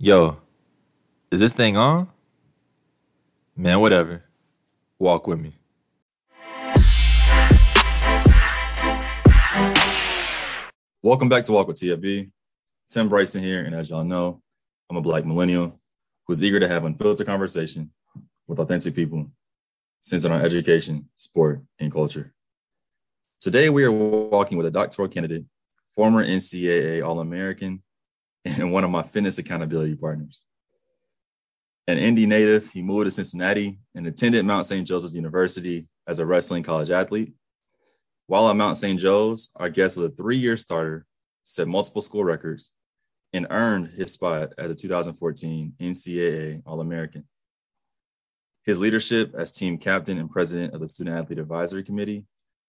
Yo, is this thing on? Man, whatever. Walk with me. Welcome back to Walk with TFB. Tim Bryson here, and as y'all know, I'm a black millennial who's eager to have unfiltered conversation with authentic people centered on education, sport, and culture. Today, we are walking with a doctoral candidate, former NCAA All American, and one of my fitness accountability partners. An Indy native, he moved to Cincinnati and attended Mount St. Joseph University as a wrestling college athlete. While at Mount St. Joe's, our guest was a three year starter, set multiple school records, and earned his spot as a 2014 NCAA All American. His leadership as team captain and president of the Student Athlete Advisory Committee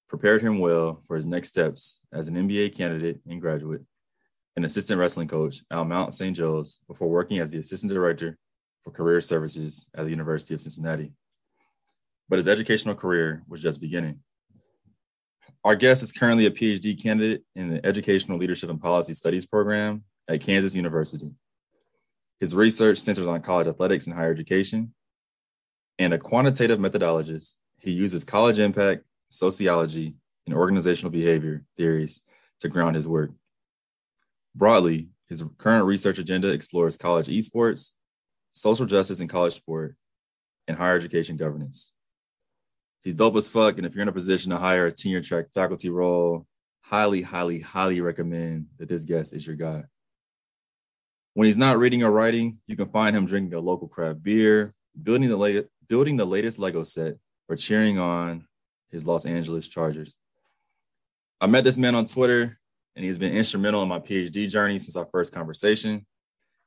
prepared him well for his next steps as an MBA candidate and graduate, an assistant wrestling coach at Mount St. Joe's before working as the assistant director for career services at the University of Cincinnati. But his educational career was just beginning. Our guest is currently a PhD candidate in the Educational Leadership and Policy Studies program at Kansas University. His research centers on college athletics and higher education. And a quantitative methodologist, he uses college impact, sociology, and organizational behavior theories to ground his work. Broadly, his current research agenda explores college esports, social justice in college sport, and higher education governance. He's dope as fuck. And if you're in a position to hire a tenure track faculty role, highly, highly, highly recommend that this guest is your guy. When he's not reading or writing, you can find him drinking a local craft beer, building the, la- building the latest Lego set, or cheering on his Los Angeles Chargers. I met this man on Twitter, and he's been instrumental in my PhD journey since our first conversation.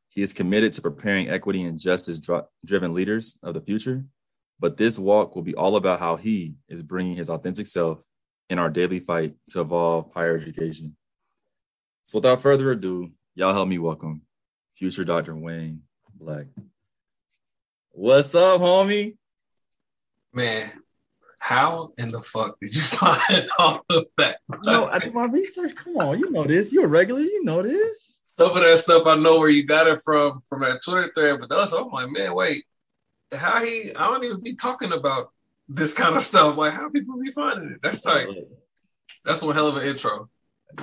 He is committed to preparing equity and justice driven leaders of the future but this walk will be all about how he is bringing his authentic self in our daily fight to evolve higher education. So without further ado, y'all help me welcome future Dr. Wayne Black. What's up, homie? Man, how in the fuck did you find all of that? No, I did my research. Come on, you know this. You're a regular, you know this. Some of that stuff I know where you got it from from that Twitter thread, but those I'm like, man, wait, how he I don't even be talking about this kind of stuff. Like how people be finding it. That's like that's one hell of an intro.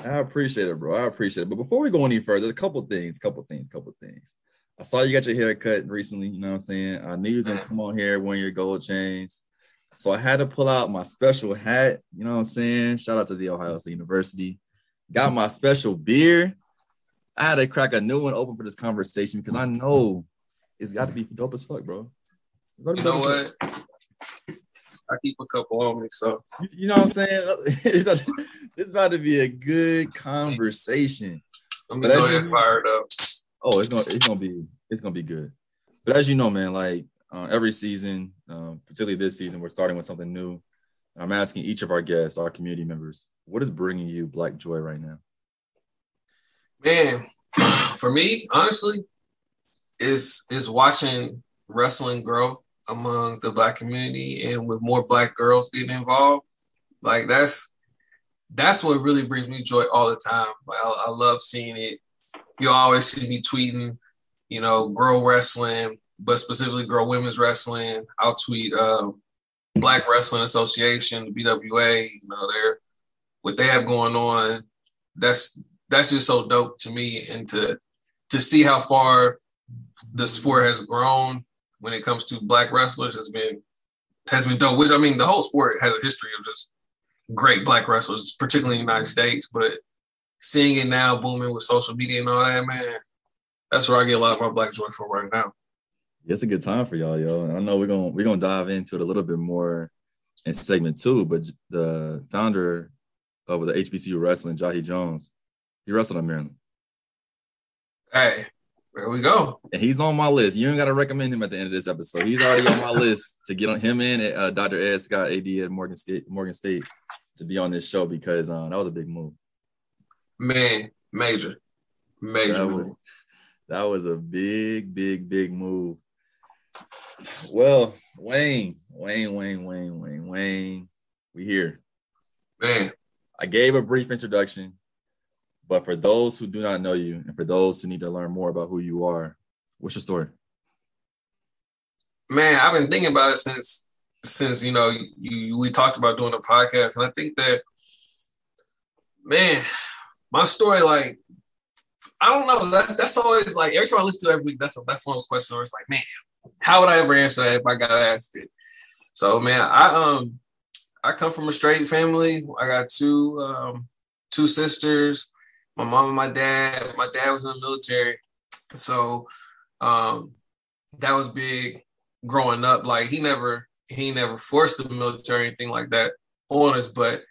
I appreciate it, bro. I appreciate it. But before we go any further, a couple things, couple things, couple things. I saw you got your hair cut recently, you know what I'm saying? I knew you was gonna come on here wearing your gold chains. So I had to pull out my special hat, you know what I'm saying? Shout out to the Ohio State University. Got my special beer. I had to crack a new one open for this conversation because I know it's got to be dope as fuck, bro. You know what? I keep a couple on me, so you know what I'm saying. it's, about to be a good conversation. Let me go ahead and fire it up. Oh, it's gonna it's gonna be it's gonna be good. But as you know, man, like uh, every season, um, particularly this season, we're starting with something new. I'm asking each of our guests, our community members, what is bringing you black joy right now? Man, for me, honestly, is is watching wrestling grow among the black community and with more black girls getting involved. Like that's that's what really brings me joy all the time. I, I love seeing it. You always see me tweeting, you know, grow wrestling, but specifically grow women's wrestling. I'll tweet uh, Black Wrestling Association, the BWA. You know, they're what they have going on. That's that's just so dope to me, and to to see how far the sport has grown when it comes to black wrestlers has been has been dope. Which I mean, the whole sport has a history of just great black wrestlers, particularly in the United States. But seeing it now booming with social media and all that, man, that's where I get a lot of my black joy from right now. It's a good time for y'all, yo. I know we're gonna we're gonna dive into it a little bit more in segment two, but the founder of the HBCU wrestling, Jahii Jones, he wrestled in Maryland. Hey, there we go. And he's on my list. You ain't got to recommend him at the end of this episode. He's already on my list to get on him and uh, Dr. Ed Scott, AD at Morgan State, Morgan State, to be on this show because uh, that was a big move. Man, major, major that. Was, that was a big, big, big move. Well, Wayne, Wayne, Wayne, Wayne, Wayne, Wayne, we here. Man, I gave a brief introduction. But for those who do not know you, and for those who need to learn more about who you are, What's your story? Man, I've been thinking about it since since you know you, we talked about doing a podcast, and I think that man, my story like I don't know. That's that's always like every time I listen to it every week, that's a, that's one of those questions where it's like, man, how would I ever answer that if I got asked it? So man, I um I come from a straight family. I got two um two sisters, my mom and my dad. My dad was in the military. So um that was big growing up. Like he never he never forced the military or anything like that on us, but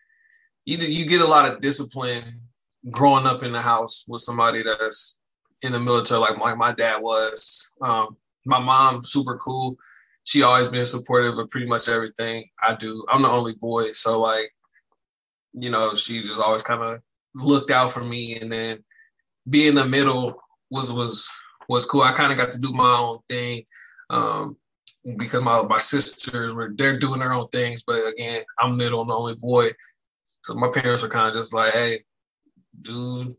you you get a lot of discipline growing up in the house with somebody that's in the military, like my, my dad was. Um, my mom, super cool. She always been supportive of pretty much everything I do. I'm the only boy, so like, you know, she just always kind of looked out for me. And then being the middle was was was cool. I kind of got to do my own thing um, because my my sisters were they're doing their own things, but again, I'm middle, and the only boy. So my parents were kind of just like, hey, dude,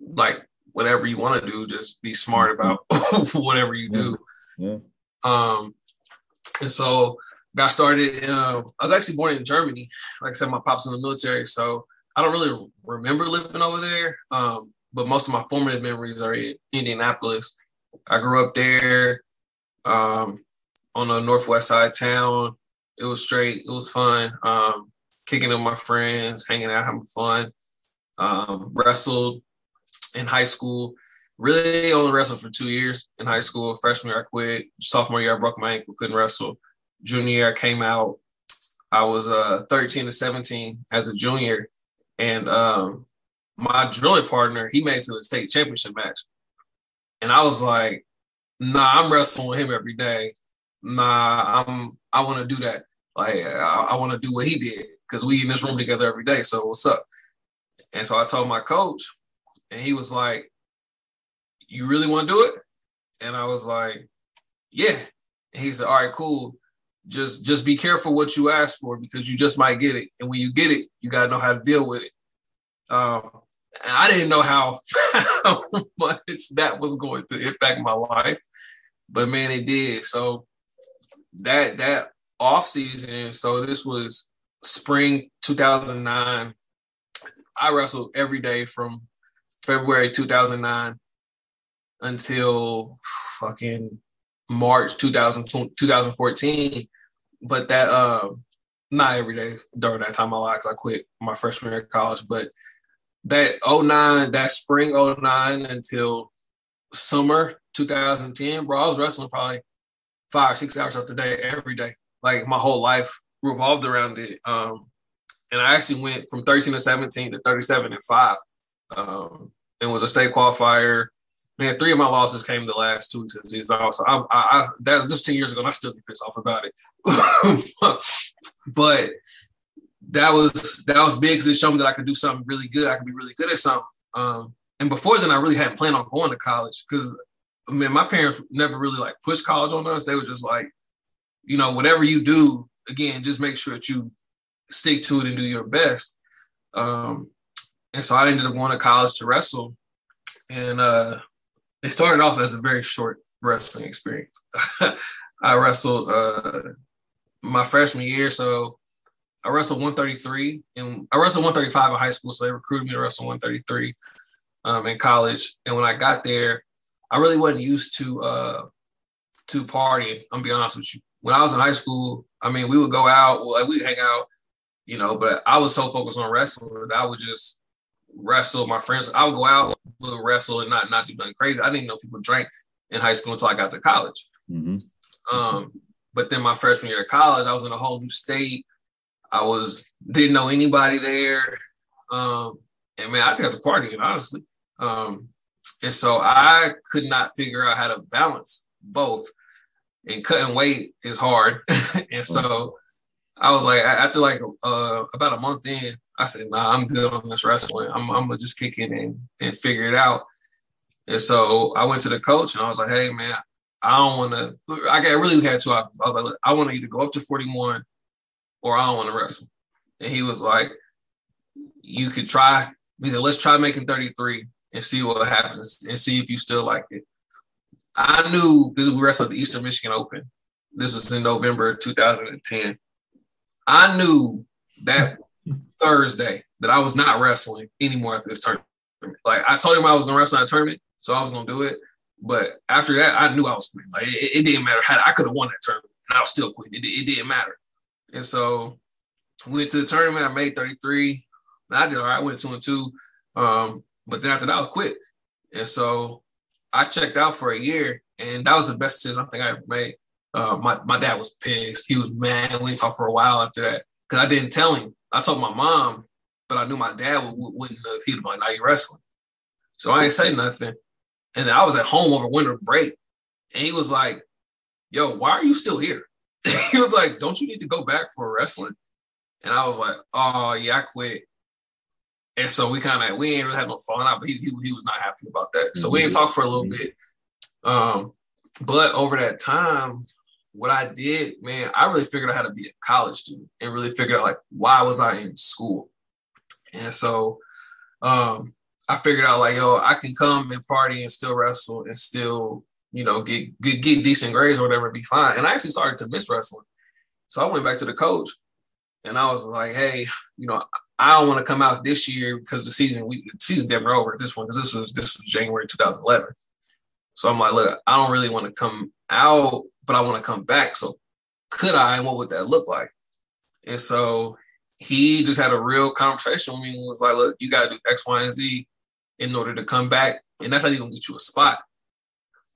like whatever you want to do. Just be smart about whatever you do. Yeah. Um, and so got started. Uh, I was actually born in Germany. Like I said, my pop's in the military, so I don't really remember living over there. Um, but most of my formative memories are in Indianapolis. I grew up there um, on the northwest side town. It was straight. It was fun. Um, kicking with my friends, hanging out, having fun um, wrestled in high school. Really only wrestled for two years in high school. Freshman year I quit. Sophomore year I broke my ankle, couldn't wrestle. Junior year I came out. I was uh, 13 to 17 as a junior, and um, my drilling partner he made to the state championship match, and I was like, "Nah, I'm wrestling with him every day. Nah, I'm I want to do that. Like I, I want to do what he did because we in this room together every day. So what's up?" And so I told my coach, and he was like, You really want to do it? And I was like, Yeah. And he said, All right, cool. Just just be careful what you ask for because you just might get it. And when you get it, you gotta know how to deal with it. Um, I didn't know how, how much that was going to impact my life, but man, it did. So that that off season, so this was spring 2009 I wrestled every day from February 2009 until fucking March 2000, 2014. But that, uh, not every day during that time of my life, I quit my freshman year of college. But that 09, that spring 09 until summer 2010, bro, I was wrestling probably five, six hours of the day every day. Like my whole life revolved around it. Um, and I actually went from 13 to 17 to 37 and five, um, and was a state qualifier. Man, three of my losses came the last two weeks of the I, I, I that was just 10 years ago, and I still get pissed off about it. but that was that was big because it showed me that I could do something really good. I could be really good at something. Um, and before then, I really hadn't planned on going to college because I mean, my parents never really like pushed college on us. They were just like, you know, whatever you do, again, just make sure that you stick to it and do your best. Um, and so I ended up going to college to wrestle. And uh, it started off as a very short wrestling experience. I wrestled uh, my freshman year. So I wrestled 133 and I wrestled 135 in high school. So they recruited me to wrestle 133 um, in college. And when I got there, I really wasn't used to uh, to partying. I'm be honest with you. When I was in high school, I mean, we would go out, like we'd hang out you know, but I was so focused on wrestling that I would just wrestle my friends. I would go out, would wrestle, and not not do nothing crazy. I didn't know people drank in high school until I got to college. Mm-hmm. Um, but then my freshman year of college, I was in a whole new state. I was didn't know anybody there, um, and man, I just got to partying honestly. Um, and so I could not figure out how to balance both. And cutting weight is hard, and so I was like, after like uh, about a month in, I said, nah, I'm good on this wrestling. I'm, I'm gonna just kick it and, and figure it out. And so I went to the coach and I was like, hey man, I don't want to. I got really had options. I was like, I want to either go up to 41 or I don't want to wrestle. And he was like, you could try. He said, let's try making 33 and see what happens and see if you still like it. I knew because we wrestled the Eastern Michigan Open. This was in November 2010. I knew that Thursday that I was not wrestling anymore after this tournament. Like I told him I was gonna wrestle in that tournament, so I was gonna do it. But after that, I knew I was quitting. Like it, it didn't matter. How I could have won that tournament, and I was still quitting. It, it didn't matter. And so went to the tournament. I made 33. I did all right. I went two and two. Um, but then after that, I was quit. And so I checked out for a year, and that was the best decision I think I ever made. Uh, my, my dad was pissed. He was mad. We didn't talk for a while after that because I didn't tell him. I told my mom, but I knew my dad would, wouldn't have. He'd be like, "Now you wrestling." So I ain't say nothing. And then I was at home over winter break, and he was like, "Yo, why are you still here?" he was like, "Don't you need to go back for wrestling?" And I was like, "Oh yeah, I quit." And so we kind of we ain't really had no falling out, but he, he, he was not happy about that. So we didn't talk for a little bit. Um, but over that time, what I did, man, I really figured out how to be a college student and really figured out like why was I in school. And so um, I figured out like, yo, I can come and party and still wrestle and still, you know, get get, get decent grades or whatever, be fine. And I actually started to miss wrestling. So I went back to the coach and I was like, hey, you know, I don't want to come out this year because the season we the season never over at this one because this was this was January 2011. So I'm like, look, I don't really want to come out, but I want to come back. So could I? And what would that look like? And so he just had a real conversation with me and was like, look, you gotta do X, Y, and Z in order to come back. And that's how you gonna get you a spot.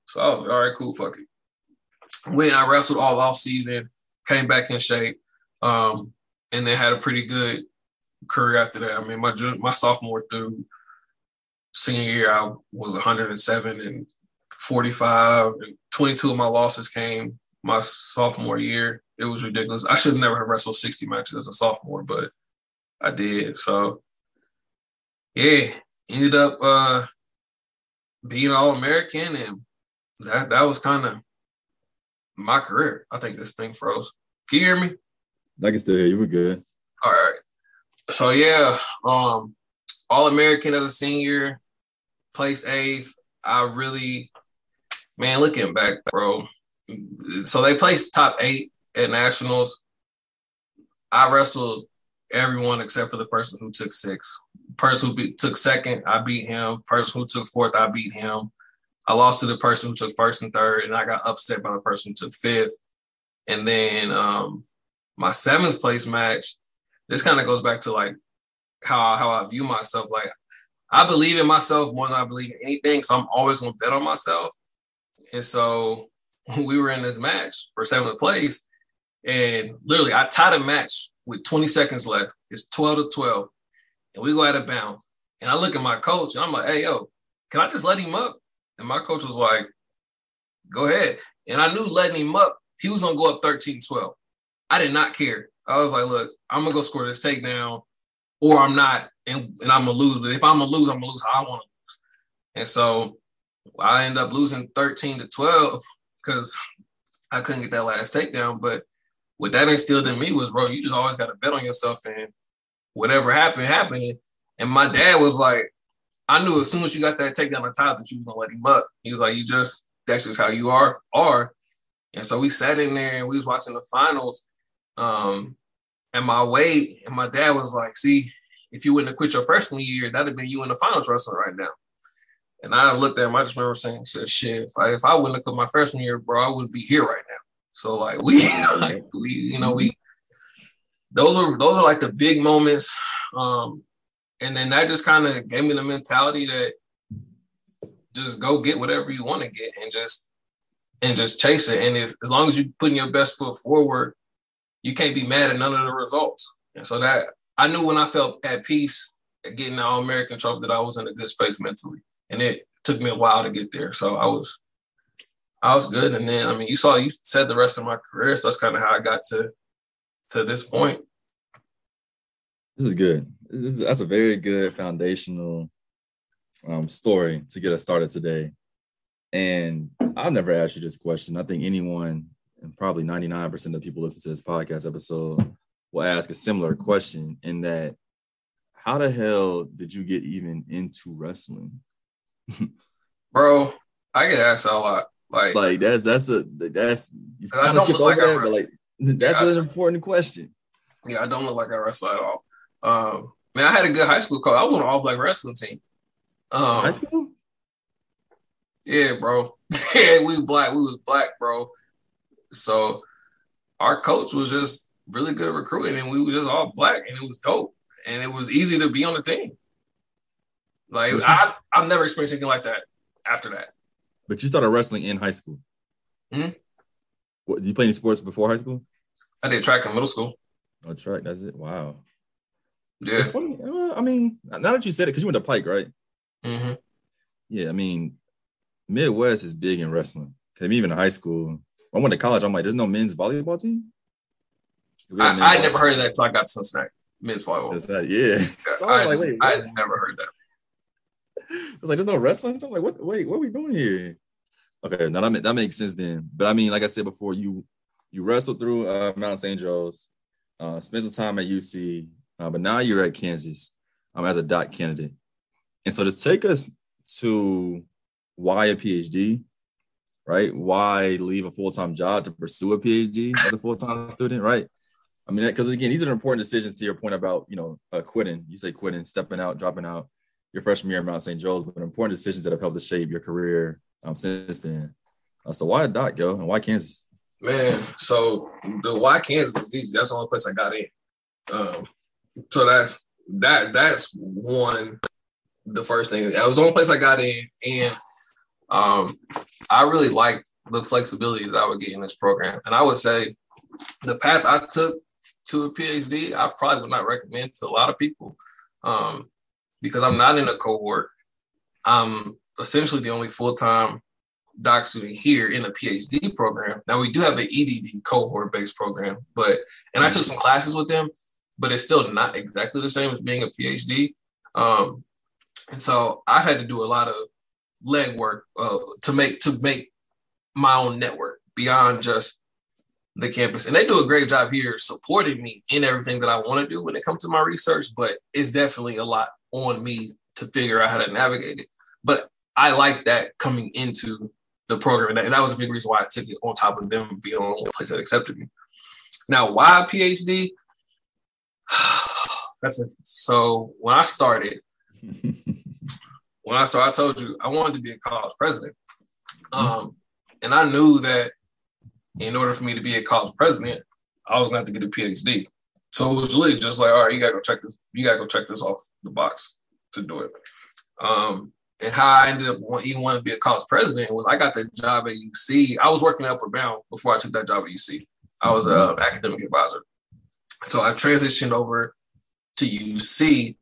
So I was like, all right, cool, fuck it. When I wrestled all off season, came back in shape, um, and then had a pretty good career after that. I mean, my my sophomore through senior year, I was 107 and 45, and 22 of my losses came my sophomore year. It was ridiculous. I should have never have wrestled 60 matches as a sophomore, but I did. So, yeah, ended up uh, being All American, and that that was kind of my career. I think this thing froze. Can you hear me? I can still hear you. We're good. All right so yeah, um, All American as a senior, placed eighth. I really, man, looking back, bro. So they placed top eight at nationals. I wrestled everyone except for the person who took six. Person who be, took second, I beat him. Person who took fourth, I beat him. I lost to the person who took first and third, and I got upset by the person who took fifth. And then um, my seventh place match, this kind of goes back to like how how I view myself. Like I believe in myself more than I believe in anything, so I'm always gonna bet on myself. And so we were in this match for seventh place, and literally I tied a match with 20 seconds left. It's 12 to 12, and we go out of bounds. And I look at my coach, and I'm like, "Hey, yo, can I just let him up?" And my coach was like, "Go ahead." And I knew letting him up, he was gonna go up 13-12. I did not care. I was like, look, I'm gonna go score this takedown, or I'm not, and, and I'm gonna lose. But if I'm gonna lose, I'm gonna lose how I want to lose. And so I end up losing 13 to 12 because I couldn't get that last takedown. But what that instilled in me was, bro, you just always got to bet on yourself, and whatever happened, happened. And my dad was like, I knew as soon as you got that takedown on top that you was gonna let him up. He was like, you just that's just how you are are. And so we sat in there and we was watching the finals um, and my weight, and my dad was like, "See, if you wouldn't have quit your freshman year, that'd have been you in the finals wrestling right now." And I looked at him. I just remember saying, "said Shit, if I, if I wouldn't have quit my freshman year, bro, I wouldn't be here right now." So like we, like we, you know, we those are those are like the big moments. Um, and then that just kind of gave me the mentality that just go get whatever you want to get and just and just chase it. And if as long as you're putting your best foot forward you can't be mad at none of the results. And so that I knew when I felt at peace getting the All American trophy that I was in a good space mentally. And it took me a while to get there. So I was I was good. And then I mean you saw you said the rest of my career. So that's kind of how I got to to this point. This is good. This is, that's a very good foundational um, story to get us started today. And I've never asked you this question. I think anyone and probably 99% of the people listen to this podcast episode will ask a similar question in that how the hell did you get even into wrestling? Bro, I get asked that a lot. Like, Like that's that's a that's you I kind of skip look like over I that, but like that's Yeah, an important question. yeah, I don't look like I wrestle at all. Um, man, I had a good high school coach. I was on an all black wrestling team. Um, High school? Yeah, bro. yeah, we black. We was black, bro. So our coach was just really good at recruiting, and we were just all black, and it was dope, and it was easy to be on the team. Like I, I've never experienced anything like that after that. But you started wrestling in high school. Mhm. What, did you play any sports before high school? I did track in middle school. Oh, track. That's it. Wow. Yeah. It's funny. Uh, I mean, now that you said it, because you went to Pike, right? hmm Yeah. I mean, Midwest is big in wrestling. Cause even in high school, I went to college. I'm like, there's no men's volleyball team. We had men's I, I never heard of that until I got to Cincinnati. Men's volleyball. That's that, yeah. So I I, like, wait, I never heard that. Was like, there's no wrestling. So I'm like, what? Wait, what are we doing here? Okay, now that, that makes sense then. But I mean, like I said before, you you wrestled through uh, Mount St. Joe's, uh, spent some time at UC, uh, but now you're at Kansas um, as a doc candidate. And so just take us to why a PhD, right? Why leave a full time job to pursue a PhD as a full time student, right? I mean, because again, these are important decisions to your point about, you know, uh, quitting. You say quitting, stepping out, dropping out your freshman year at Mount St. Joe's, but important decisions that have helped to shape your career um, since then. Uh, so why a doc, yo, and why Kansas? Man, so the why Kansas is easy. That's the only place I got in. Um, so that's that. That's one. The first thing that was the only place I got in, and um, I really liked the flexibility that I would get in this program. And I would say the path I took to a PhD, I probably would not recommend to a lot of people um, because I'm not in a cohort. I'm essentially the only full time doc student here in a PhD program. Now we do have an EDD cohort based program, but and I took some classes with them, but it's still not exactly the same as being a PhD. Um, and so I had to do a lot of legwork uh, to make to make my own network beyond just the campus. And they do a great job here supporting me in everything that I want to do when it comes to my research, but it's definitely a lot on me to figure out how to navigate it. But I like that coming into the program. And that, and that was a big reason why I took it on top of them being on one place that accepted me. Now, why a PhD? That's a, so when I started, when I started, I told you I wanted to be a college president. Um, and I knew that in order for me to be a college president, I was gonna have to get a PhD. So it was really just like, all right, you gotta go check this, you gotta go check this off the box to do it. Um, and how I ended up want, even wanting to be a college president was I got the job at UC. I was working at Upward Bound before I took that job at UC. I was an academic advisor. So I transitioned over to UC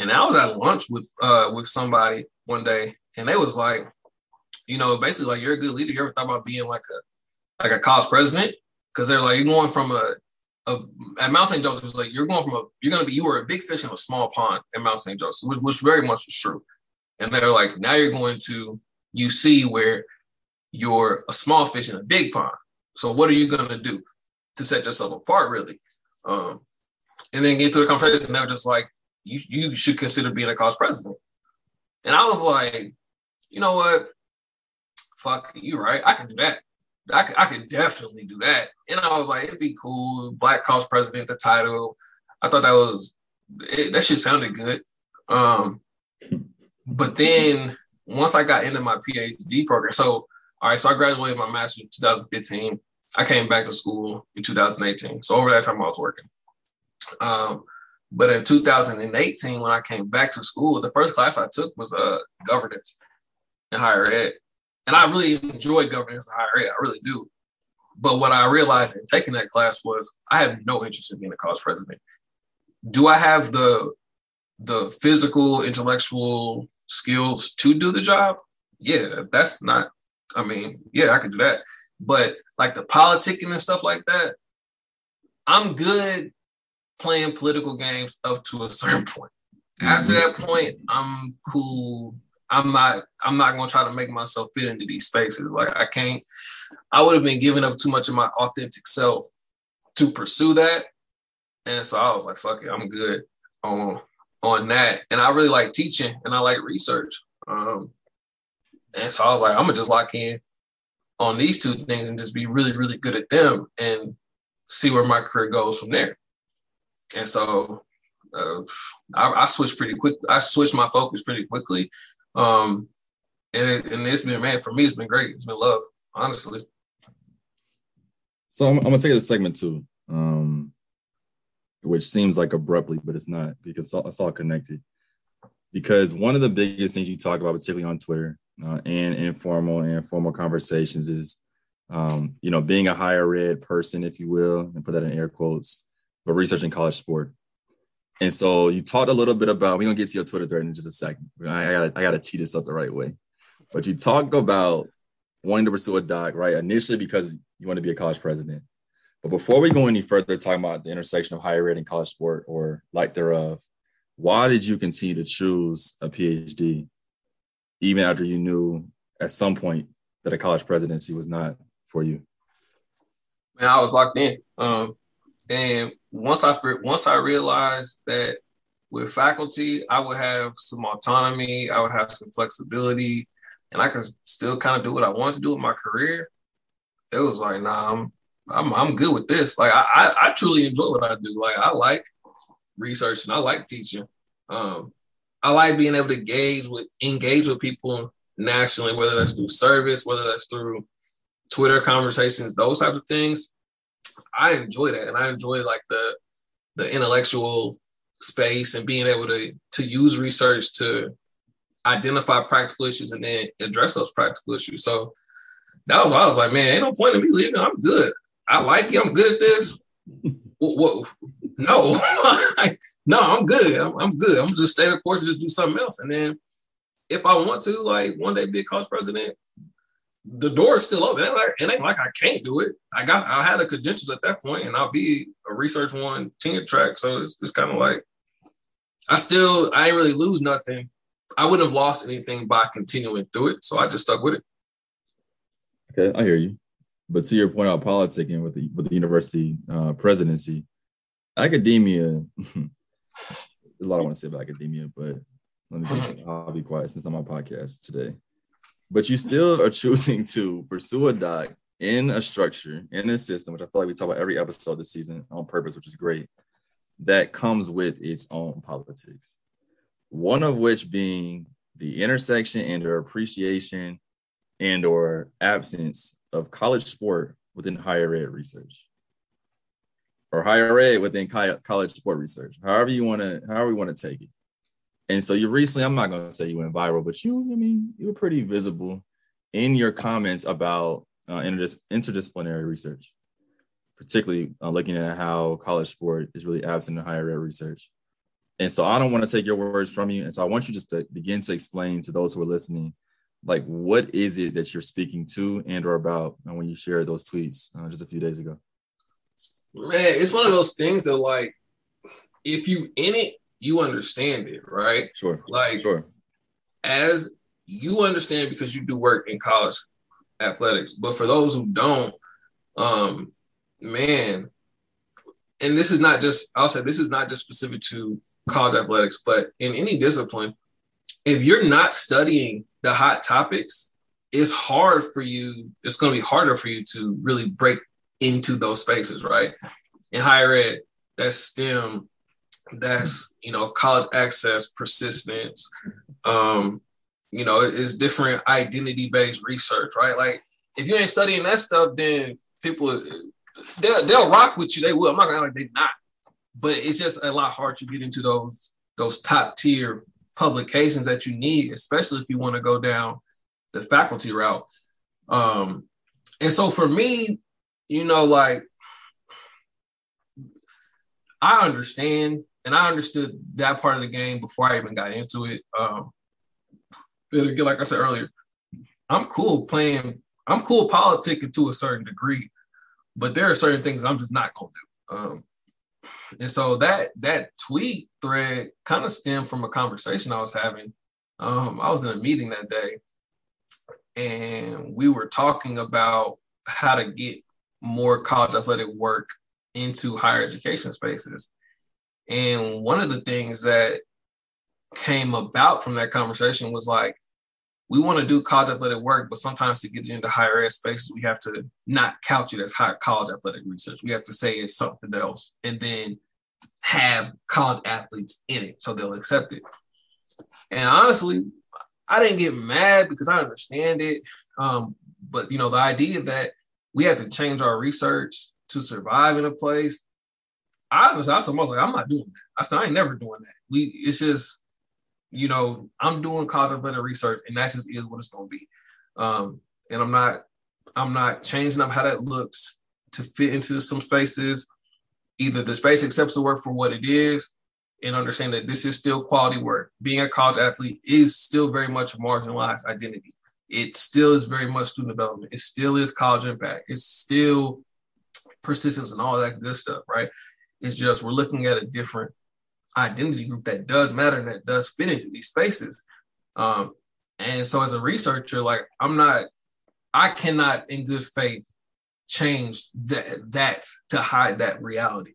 and I was at lunch with uh with somebody one day and they was like, you know, basically like you're a good leader. You ever thought about being like a like a college president? Because they're like, you're going from a a, at Mount St. Joseph, it's like you're going from a you're gonna be you were a big fish in a small pond at Mount St. Joseph, which, which very much was true. And they're like, now you're going to UC where you're a small fish in a big pond. So what are you gonna do to set yourself apart, really? Um, and then get through the conversation, and they were just like, you you should consider being a college president. And I was like, you know what? Fuck, you right. I can do that. I could, I could definitely do that. And I was like, it'd be cool. Black college president, the title. I thought that was it, that shit sounded good. Um, but then once I got into my PhD program, so all right, so I graduated my master's in 2015. I came back to school in 2018. So over that time I was working. Um, but in 2018, when I came back to school, the first class I took was uh, governance in higher ed. And I really enjoy governance in higher ed. I really do. But what I realized in taking that class was I have no interest in being a college president. Do I have the the physical, intellectual skills to do the job? Yeah, that's not, I mean, yeah, I could do that. But like the politicking and stuff like that, I'm good playing political games up to a certain point. After mm-hmm. that point, I'm cool. I'm not. I'm not gonna try to make myself fit into these spaces. Like I can't. I would have been giving up too much of my authentic self to pursue that, and so I was like, "Fuck it, I'm good on on that." And I really like teaching, and I like research. Um, and so I was like, "I'm gonna just lock in on these two things and just be really, really good at them and see where my career goes from there. And so uh, I, I, switched pretty quick. I switched my focus pretty quickly. Um, and, it, and it's been, man, for me, it's been great. It's been love, honestly. So I'm, I'm gonna take this segment too, um, which seems like abruptly, but it's not because it's all, connected. Because one of the biggest things you talk about, particularly on Twitter uh, and informal and formal conversations, is um, you know being a higher ed person, if you will, and put that in air quotes, but researching college sport. And so you talked a little bit about. We're gonna get to your Twitter thread in just a second. I, I gotta I gotta tee this up the right way. But you talked about wanting to pursue a doc, right? Initially because you want to be a college president. But before we go any further, talking about the intersection of higher ed and college sport or like thereof, why did you continue to choose a PhD, even after you knew at some point that a college presidency was not for you? Man, I was locked in. Um, and once I once I realized that with faculty, I would have some autonomy, I would have some flexibility, and I could still kind of do what I wanted to do with my career. It was like, nah, I'm I'm I'm good with this. Like I I, I truly enjoy what I do. Like I like researching, I like teaching. Um, I like being able to engage with engage with people nationally, whether that's through service, whether that's through Twitter conversations, those types of things. I enjoy that, and I enjoy like the the intellectual space and being able to to use research to identify practical issues and then address those practical issues. So that was why I was like, man, ain't no point in me leaving. I'm good. I like it. I'm good at this. Whoa, what, no, no, I'm good. I'm, I'm, good. I'm just stay the course and just do something else. And then if I want to, like one day be a college president, the door is still open. It ain't, like, it ain't like I can't do it. I got I had the credentials at that point, and I'll be a research one tenure track. So it's just kind of like I still I ain't really lose nothing. I wouldn't have lost anything by continuing through it. So I just stuck with it. Okay, I hear you. But to your point about politicking with the with the university uh, presidency, academia. a lot I want to say about academia, but let me. Be, mm-hmm. I'll be quiet since I'm on my podcast today but you still are choosing to pursue a doc in a structure, in a system, which I feel like we talk about every episode this season on purpose, which is great, that comes with its own politics. One of which being the intersection and or appreciation and or absence of college sport within higher ed research. Or higher ed within college sport research. However you want to however we want to take it and so you recently, I'm not to say you went viral, but you, I mean, you were pretty visible in your comments about uh, interdis- interdisciplinary research, particularly uh, looking at how college sport is really absent in higher ed research. And so I don't want to take your words from you. And so I want you just to begin to explain to those who are listening, like what is it that you're speaking to and or about uh, when you shared those tweets uh, just a few days ago? Man, it's one of those things that like, if you in it, you understand it, right? Sure. Like, sure. as you understand because you do work in college athletics, but for those who don't, um, man, and this is not just, I'll say this is not just specific to college athletics, but in any discipline, if you're not studying the hot topics, it's hard for you, it's going to be harder for you to really break into those spaces, right? In higher ed, that's STEM, that's you know college access persistence um you know it's different identity based research right? Like if you ain't studying that stuff then people they'll, they'll rock with you. They will. I'm not gonna like they not. But it's just a lot hard to get into those those top tier publications that you need especially if you want to go down the faculty route. Um and so for me you know like I understand and I understood that part of the game before I even got into it. Um, again, like I said earlier, I'm cool playing. I'm cool politicking to a certain degree, but there are certain things I'm just not gonna do. Um, and so that that tweet thread kind of stemmed from a conversation I was having. Um, I was in a meeting that day, and we were talking about how to get more college athletic work into higher education spaces. And one of the things that came about from that conversation was like, we want to do college athletic work, but sometimes to get it into higher ed spaces, we have to not couch it as high college athletic research. We have to say it's something else and then have college athletes in it so they'll accept it. And honestly, I didn't get mad because I understand it. Um, but you know, the idea that we have to change our research to survive in a place, I was I told like, I'm not doing that. I said I ain't never doing that. We it's just, you know, I'm doing contemplative research and that just is what it's gonna be. Um, and I'm not I'm not changing up how that looks to fit into some spaces. Either the space accepts the work for what it is, and understand that this is still quality work. Being a college athlete is still very much a marginalized identity. It still is very much student development. It still is college impact. It's still persistence and all that good stuff, right? It's just we're looking at a different identity group that does matter and that does fit into these spaces. Um, and so as a researcher, like I'm not, I cannot in good faith change that that to hide that reality.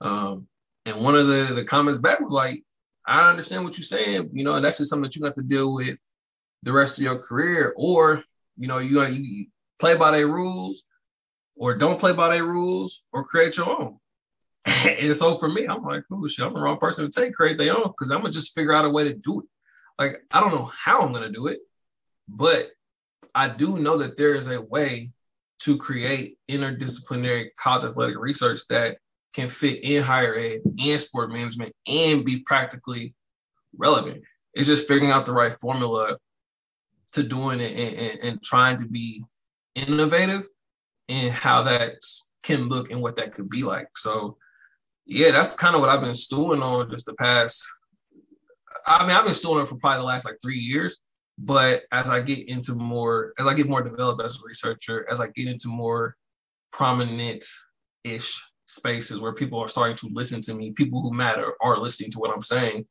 Um, and one of the, the comments back was like, I understand what you're saying, you know, and that's just something that you have to deal with the rest of your career. Or, you know, you, you play by their rules or don't play by their rules or create your own. and so for me, I'm like, oh shit, I'm the wrong person to take, create their own, because I'm gonna just figure out a way to do it. Like, I don't know how I'm gonna do it, but I do know that there is a way to create interdisciplinary college athletic research that can fit in higher ed and sport management and be practically relevant. It's just figuring out the right formula to doing it and, and, and trying to be innovative in how that can look and what that could be like. So, yeah, that's kind of what I've been stewing on just the past. I mean, I've been stewing on for probably the last like three years. But as I get into more, as I get more developed as a researcher, as I get into more prominent ish spaces where people are starting to listen to me, people who matter are listening to what I'm saying.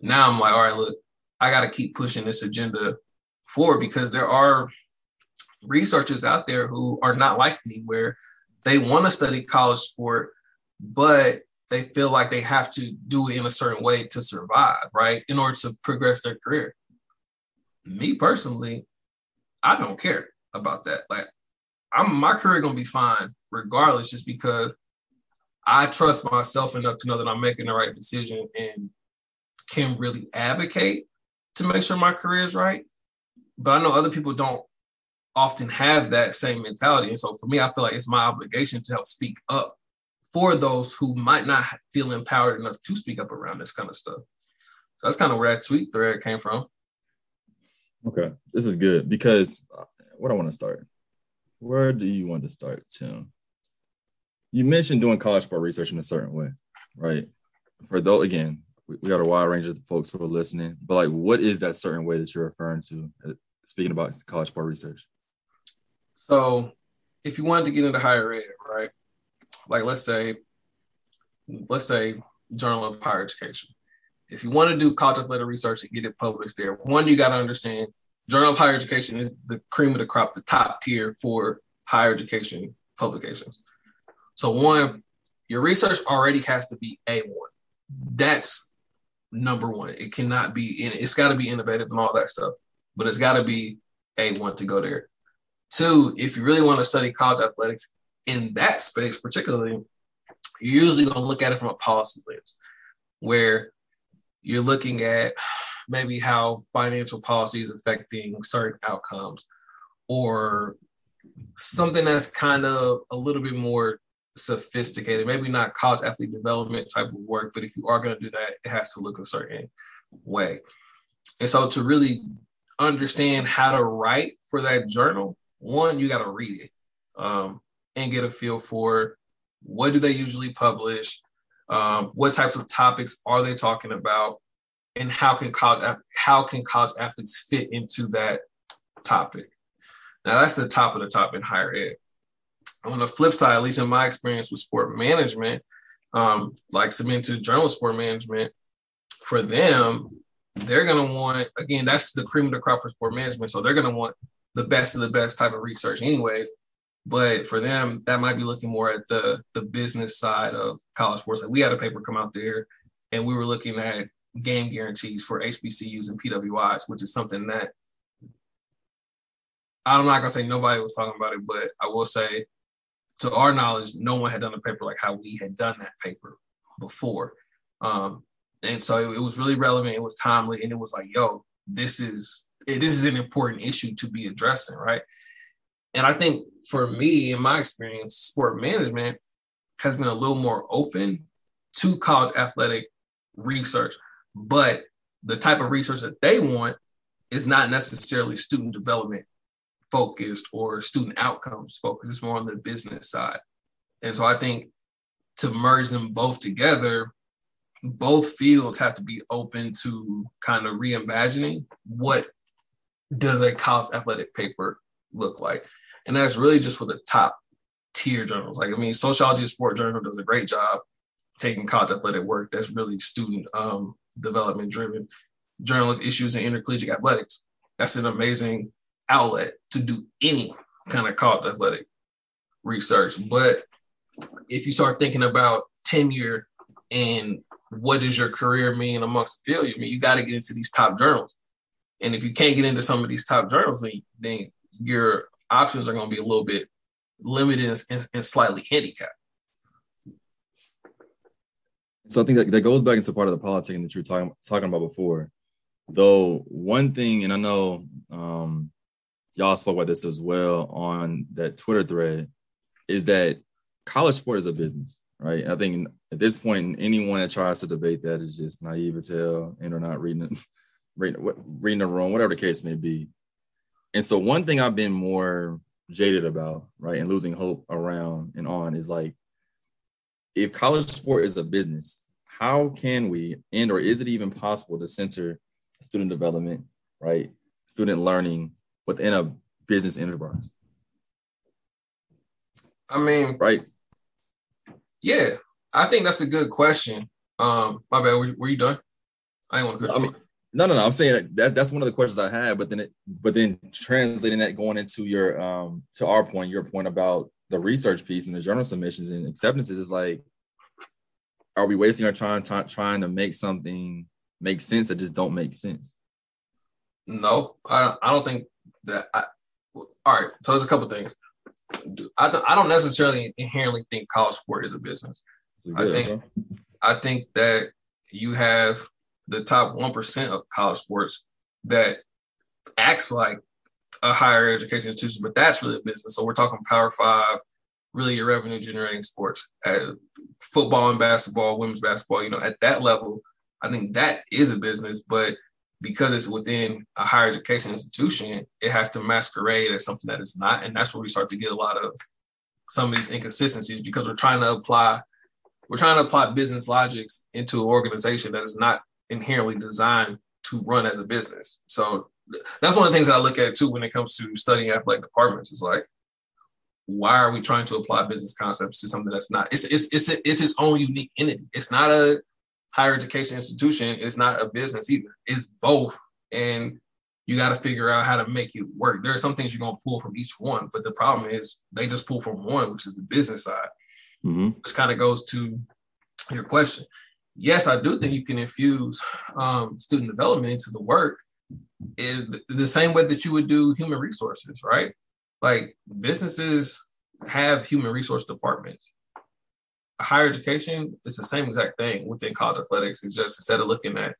Now I'm like, all right, look, I got to keep pushing this agenda forward because there are researchers out there who are not like me, where they want to study college sport, but they feel like they have to do it in a certain way to survive, right? In order to progress their career. Me personally, I don't care about that. Like, I'm my career gonna be fine regardless, just because I trust myself enough to know that I'm making the right decision and can really advocate to make sure my career is right. But I know other people don't often have that same mentality. And so for me, I feel like it's my obligation to help speak up for those who might not feel empowered enough to speak up around this kind of stuff. So that's kind of where that tweet thread came from. Okay, this is good because uh, what I want to start. Where do you want to start, Tim? you mentioned doing college sport research in a certain way, right? For though, again, we, we got a wide range of folks who are listening, but like, what is that certain way that you're referring to? Uh, speaking about college sport research. So, if you wanted to get into higher ed, right? Like, let's say, let's say, Journal of Higher Education. If you want to do college athletic research and get it published there, one, you got to understand Journal of Higher Education is the cream of the crop, the top tier for higher education publications. So one, your research already has to be A1. That's number one. It cannot be in it's got to be innovative and all that stuff, but it's got to be A1 to go there. Two, if you really want to study college athletics in that space, particularly, you're usually going to look at it from a policy lens where you're looking at maybe how financial policy is affecting certain outcomes or something that's kind of a little bit more sophisticated, maybe not college athlete development type of work, but if you are going to do that, it has to look a certain way. And so to really understand how to write for that journal, one, you got to read it um, and get a feel for what do they usually publish, um, what types of topics are they talking about, and how can college how can college athletes fit into that topic. Now that's the top of the top in higher ed on the flip side, at least in my experience with sport management, um, like submitting to journal of sport management, for them, they're gonna want again, that's the cream of the crop for sport management. So they're gonna want the best of the best type of research, anyways. But for them, that might be looking more at the the business side of college sports. Like we had a paper come out there, and we were looking at game guarantees for HBCUs and PWIs, which is something that I'm not gonna say nobody was talking about it, but I will say, to our knowledge, no one had done a paper like how we had done that paper before. Um, and so it, it was really relevant. It was timely, and it was like, yo, this is it, this is an important issue to be addressing, right? And I think for me, in my experience, sport management has been a little more open to college athletic research, but the type of research that they want is not necessarily student development focused or student outcomes focused. It's more on the business side. And so I think to merge them both together, both fields have to be open to kind of reimagining what does a college athletic paper look like. And that's really just for the top tier journals. Like, I mean, Sociology Sport Journal does a great job taking college athletic work that's really student um, development driven. Journal of Issues in Intercollegiate Athletics. That's an amazing outlet to do any kind of college athletic research. But if you start thinking about tenure and what does your career mean amongst the field, I mean, you got to get into these top journals. And if you can't get into some of these top journals, then, then your options are going to be a little bit limited and, and, slightly handicapped. So I think that, that goes back into part of the politics that you were talking talking about before. Though one thing, and I know um, y'all spoke about this as well on that Twitter thread, is that college sport is a business, right? I think at this point, anyone that tries to debate that is just naive as hell and are not reading, reading, reading the room, whatever the case may be. And so, one thing I've been more jaded about, right, and losing hope around and on is like, if college sport is a business, how can we, and or is it even possible to center student development, right, student learning within a business enterprise? I mean, right? Yeah, I think that's a good question. Um, my bad. Were, were you done? I didn't want to. I mean, no, no, no. I'm saying that that's one of the questions I had, but then it, but then translating that going into your um to our point, your point about the research piece and the journal submissions and acceptances is like, are we wasting our time t- trying to make something make sense that just don't make sense? No, I I don't think that. I, all right, so there's a couple things. I, th- I don't necessarily inherently think college sport is a business. Good, I think I think that you have the top one percent of college sports that acts like a higher education institution, but that's really a business. So we're talking Power Five, really your revenue generating sports, football and basketball, women's basketball. You know, at that level, I think that is a business, but because it's within a higher education institution, it has to masquerade as something that it's not. And that's where we start to get a lot of some of these inconsistencies because we're trying to apply we're trying to apply business logics into an organization that is not inherently designed to run as a business. So that's one of the things that I look at too when it comes to studying athletic departments is like, why are we trying to apply business concepts to something that's not? It's it's it's it's its own unique entity. It's not a higher education institution It's not a business either. It's both. And you got to figure out how to make it work. There are some things you're going to pull from each one, but the problem is they just pull from one, which is the business side, mm-hmm. which kind of goes to your question. Yes, I do think you can infuse um, student development into the work in the same way that you would do human resources, right? Like businesses have human resource departments higher education, it's the same exact thing within college athletics. It's just instead of looking at,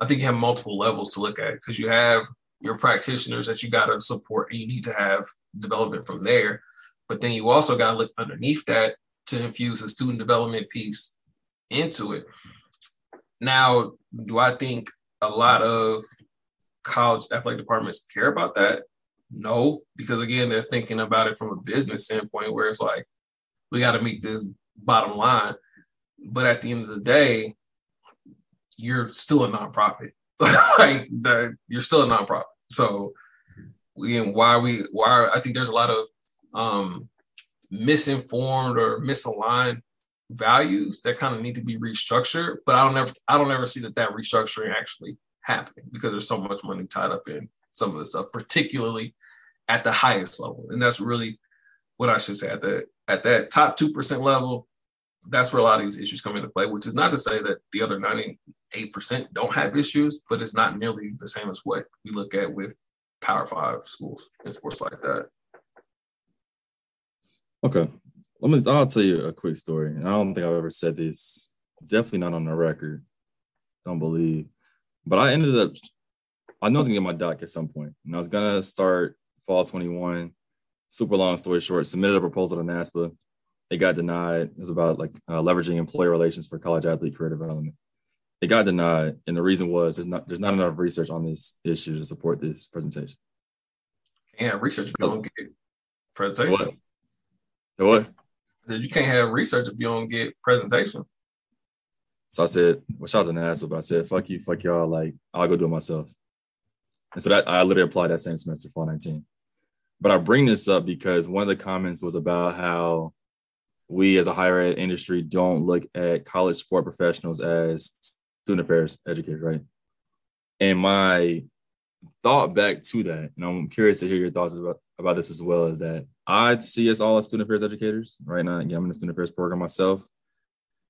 I think you have multiple levels to look at because you have your practitioners that you got to support and you need to have development from there. But then you also got to look underneath that to infuse a student development piece into it. Now, do I think a lot of college athletic departments care about that? No, because again, they're thinking about it from a business standpoint where it's like, we got to meet this bottom line. But at the end of the day, you're still a nonprofit. like you're still a nonprofit. So we and why we why I think there's a lot of um, misinformed or misaligned values that kind of need to be restructured. But I don't ever I don't ever see that that restructuring actually happening because there's so much money tied up in some of the stuff, particularly at the highest level. And that's really what I should say at the at that top two percent level that's where a lot of these issues come into play, which is not to say that the other 98% don't have issues, but it's not nearly the same as what we look at with Power Five schools and sports like that. Okay, let me. I'll tell you a quick story. I don't think I've ever said this. Definitely not on the record. Don't believe. But I ended up. I know I was gonna get my doc at some point, and I was gonna start fall 21. Super long story short, submitted a proposal to NASPA. It got denied. It was about like uh, leveraging employer relations for college athlete career development. It got denied, and the reason was there's not there's not enough research on this issue to support this presentation. Yeah, research you don't get presentation. What? The what? You can't have research if you don't get presentation. So I said, well, shout out to NASPA, but I said, fuck you, fuck y'all. Like, I'll go do it myself. And so that I literally applied that same semester, fall 19. But I bring this up because one of the comments was about how we as a higher ed industry don't look at college sport professionals as student affairs educators, right? And my thought back to that, and I'm curious to hear your thoughts about, about this as well, is that I see us all as student affairs educators right now. Again, I'm in the student affairs program myself,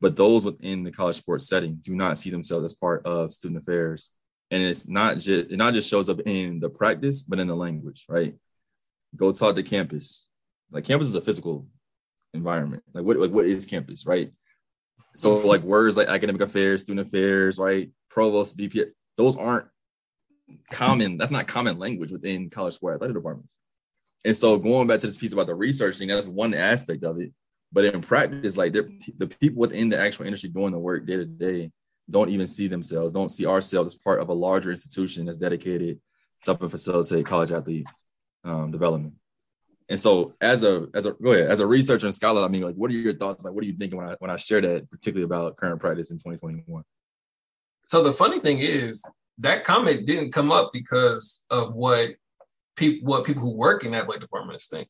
but those within the college sports setting do not see themselves as part of student affairs. And it's not just it not just shows up in the practice, but in the language, right? Go talk to campus. Like campus is a physical environment. Like what like what is campus, right? So like words like academic affairs, student affairs, right? Provost, DP, those aren't common. That's not common language within college sport athletic departments. And so going back to this piece about the researching, that's one aspect of it. But in practice, like the people within the actual industry doing the work day to day don't even see themselves, don't see ourselves as part of a larger institution that's dedicated to help facilitate college athlete um, development. And so, as a as a go ahead as a researcher and scholar, I mean, like, what are your thoughts? Like, what are you thinking when I when I share that, particularly about current practice in 2021? So the funny thing is that comment didn't come up because of what people what people who work in athletic departments think.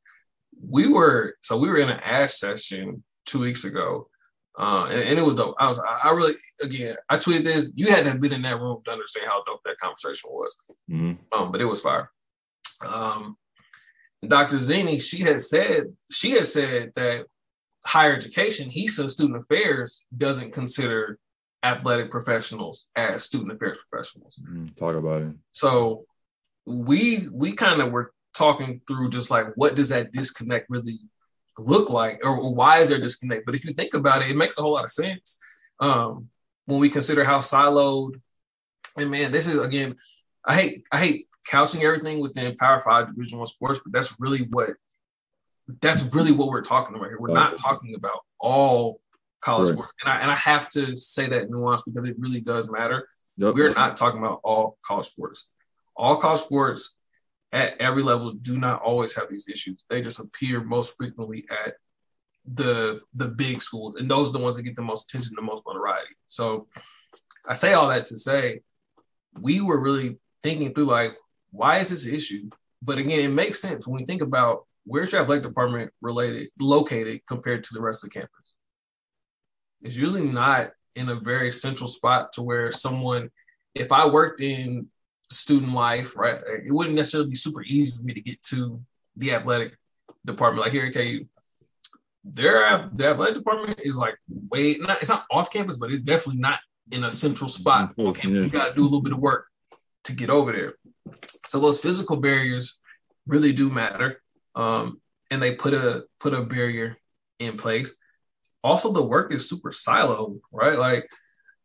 We were so we were in an ASHE session two weeks ago, uh, and, and, it was dope. I was I really again I tweeted this. You had to have been in that room to understand how dope that conversation was. Mm-hmm. Um, but it was fire. Um, Dr. Zini, she had said she had said that higher education, he says student affairs doesn't consider athletic professionals as student affairs professionals. Mm, talk about it. So we we kind of were talking through just like what does that disconnect really look like or why is there disconnect but if you think about it it makes a whole lot of sense um, when we consider how siloed and man this is again i hate i hate couching everything within Power Five Division One sports, but that's really what that's really what we're talking about here. We're not talking about all college right. sports, and I and I have to say that nuance because it really does matter. Yep. We're not talking about all college sports. All college sports at every level do not always have these issues. They just appear most frequently at the the big schools, and those are the ones that get the most attention, the most notoriety. So I say all that to say we were really thinking through like why is this an issue? But again, it makes sense when we think about where's your athletic department related located compared to the rest of the campus. It's usually not in a very central spot to where someone, if I worked in student life, right, it wouldn't necessarily be super easy for me to get to the athletic department. Like here at KU, their the athletic department is like way not it's not off campus, but it's definitely not in a central spot. Okay, you got to do a little bit of work to get over there. So those physical barriers really do matter, um, and they put a put a barrier in place. Also, the work is super siloed, right? Like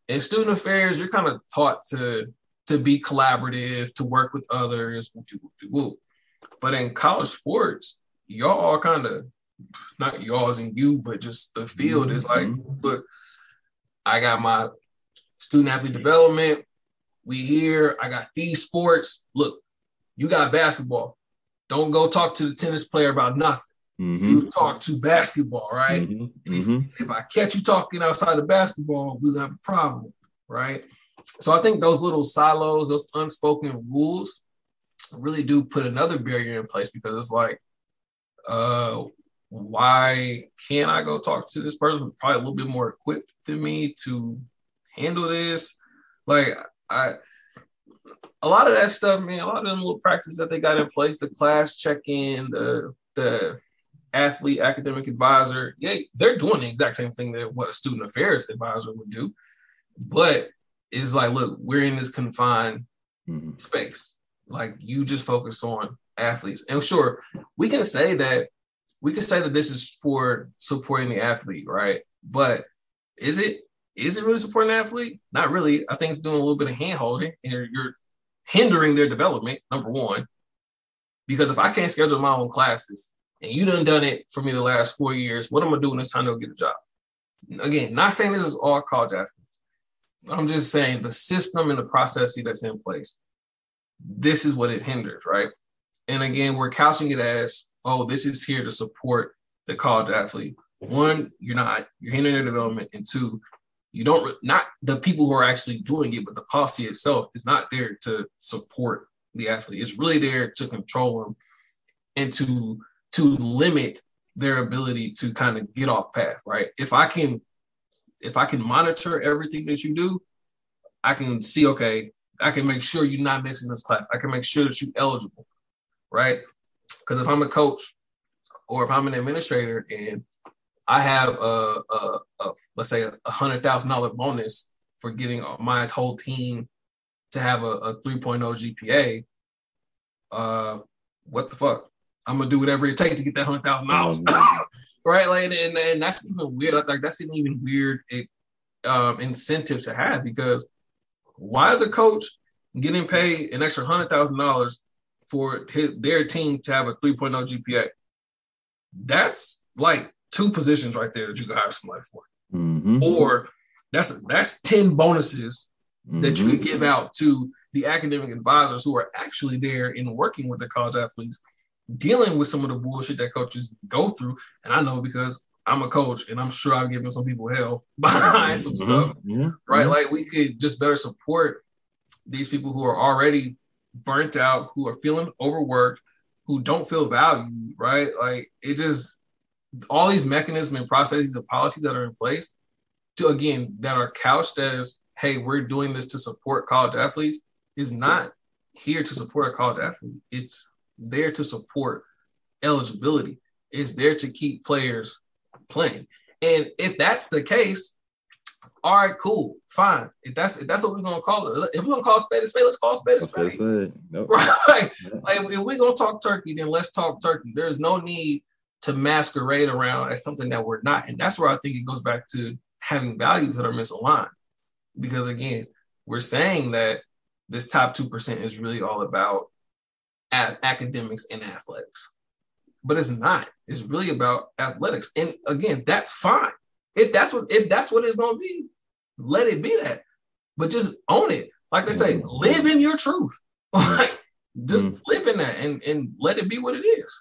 in student affairs, you're kind of taught to to be collaborative, to work with others. But in college sports, y'all are kind of not y'all's and you, but just the field is like, mm-hmm. look, I got my student athlete development. We here. I got these sports. Look, you got basketball. Don't go talk to the tennis player about nothing. Mm-hmm. You talk to basketball, right? Mm-hmm. If, mm-hmm. if, I catch you talking outside of basketball, we'll have a problem, right? So I think those little silos, those unspoken rules, really do put another barrier in place because it's like, uh, why can't I go talk to this person who's probably a little bit more equipped than me to handle this? Like I a lot of that stuff, man, a lot of them little practices that they got in place, the class check-in, the the athlete academic advisor, yeah, they're doing the exact same thing that what a student affairs advisor would do. But it's like, look, we're in this confined mm-hmm. space. like you just focus on athletes. And sure, we can say that we can say that this is for supporting the athlete, right? But is it is it really supporting the athlete? Not really. I think it's doing a little bit of hand holding and you're, you're hindering their development, number one. Because if I can't schedule my own classes and you done done it for me the last four years, what am I doing this time to get a job? Again, not saying this is all college athletes. I'm just saying the system and the process that's in place. This is what it hinders, right? And again, we're couching it as, oh, this is here to support the college athlete. One, you're not, you're hindering their development. And two, you don't, not the people who are actually doing it, but the policy itself is not there to support the athlete. It's really there to control them and to to limit their ability to kind of get off path, right? If I can if I can monitor everything that you do, I can see, okay, I can make sure you're not missing this class. I can make sure that you're eligible, right? Because if I'm a coach or if I'm an administrator and I have a, a, a let's say a hundred thousand dollar bonus for getting my whole team to have a, a 3.0 GPA, uh, what the fuck? I'm gonna do whatever it takes to get that hundred thousand dollars. Right? Like, and, and that's even weird. I think that's an even weird um, incentive to have because why is a coach getting paid an extra hundred thousand dollars for his, their team to have a 3.0 GPA? That's like two positions right there that you can hire somebody for, mm-hmm. or that's that's ten bonuses mm-hmm. that you could give mm-hmm. out to the academic advisors who are actually there in working with the college athletes dealing with some of the bullshit that coaches go through. And I know because I'm a coach and I'm sure I've given some people hell behind some mm-hmm. stuff. Yeah. Right. Like we could just better support these people who are already burnt out, who are feeling overworked, who don't feel valued, right? Like it just all these mechanisms and processes and policies that are in place to again that are couched as, hey, we're doing this to support college athletes is not here to support a college athlete. It's there to support eligibility. It's there to keep players playing. And if that's the case, all right, cool, fine. If that's if that's what we're gonna call it, if we're gonna call spade a spade, let's call spade a spade. Nope. Right? Yeah. Like if we're gonna talk turkey, then let's talk turkey. There's no need to masquerade around as something that we're not. And that's where I think it goes back to having values that are misaligned. Because again, we're saying that this top 2% is really all about academics and athletics. But it's not. It's really about athletics. And again, that's fine. If that's what if that's what it's gonna be, let it be that. But just own it. Like they say, live in your truth. like just mm. live in that and, and let it be what it is.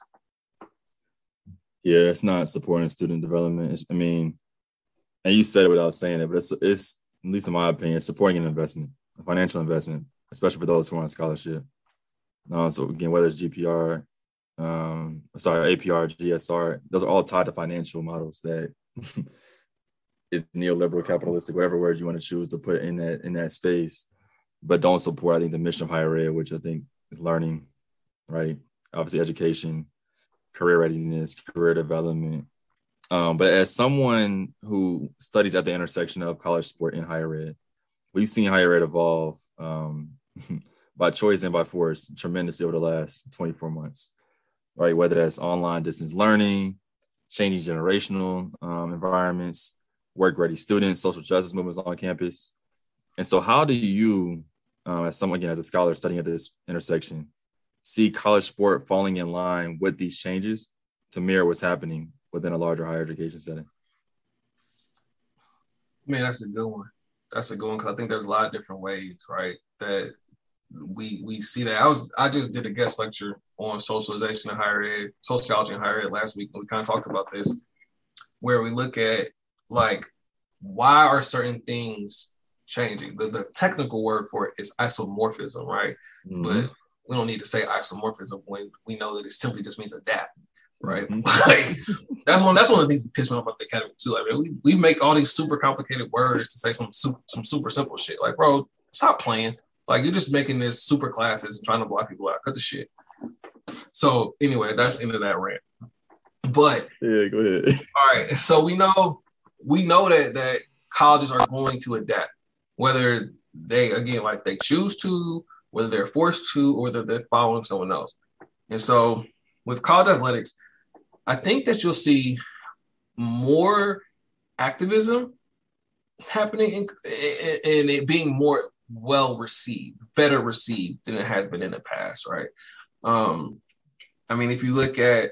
Yeah, it's not supporting student development. It's, I mean, and you said it without saying it, but it's it's at least in my opinion, supporting an investment, a financial investment, especially for those who are on scholarship. Uh, so again, whether it's GPR, um, sorry, APR, GSR, those are all tied to financial models that is neoliberal, capitalistic, whatever word you want to choose to put in that in that space, but don't support. I think the mission of higher ed, which I think is learning, right? Obviously, education, career readiness, career development. Um, but as someone who studies at the intersection of college sport and higher ed, we've seen higher ed evolve. Um, by choice and by force tremendously over the last 24 months, right? Whether that's online distance learning, changing generational um, environments, work ready students, social justice movements on campus. And so, how do you, uh, as someone, again, as a scholar studying at this intersection, see college sport falling in line with these changes to mirror what's happening within a larger higher education setting? Man, that's a good one. That's a good one because I think there's a lot of different ways, right? That we we see that. I was I just did a guest lecture on socialization in higher ed, sociology in higher ed last week, and we kind of talked about this, where we look at like why are certain things changing? The, the technical word for it is isomorphism, right? Mm-hmm. But we don't need to say isomorphism when we know that it simply just means adapt, right? Mm-hmm. like that's one that's one of the things that piss me off about the academy too. Like we, we make all these super complicated words to say some super, some super simple shit. Like, bro, stop playing. Like you're just making this super classes and trying to block people out. Cut the shit. So anyway, that's into that rant. But yeah, go ahead. All right. So we know we know that that colleges are going to adapt, whether they again like they choose to whether they're forced to or whether they're following someone else. And so with college athletics, I think that you'll see more activism happening and it being more well received, better received than it has been in the past, right? Um, I mean, if you look at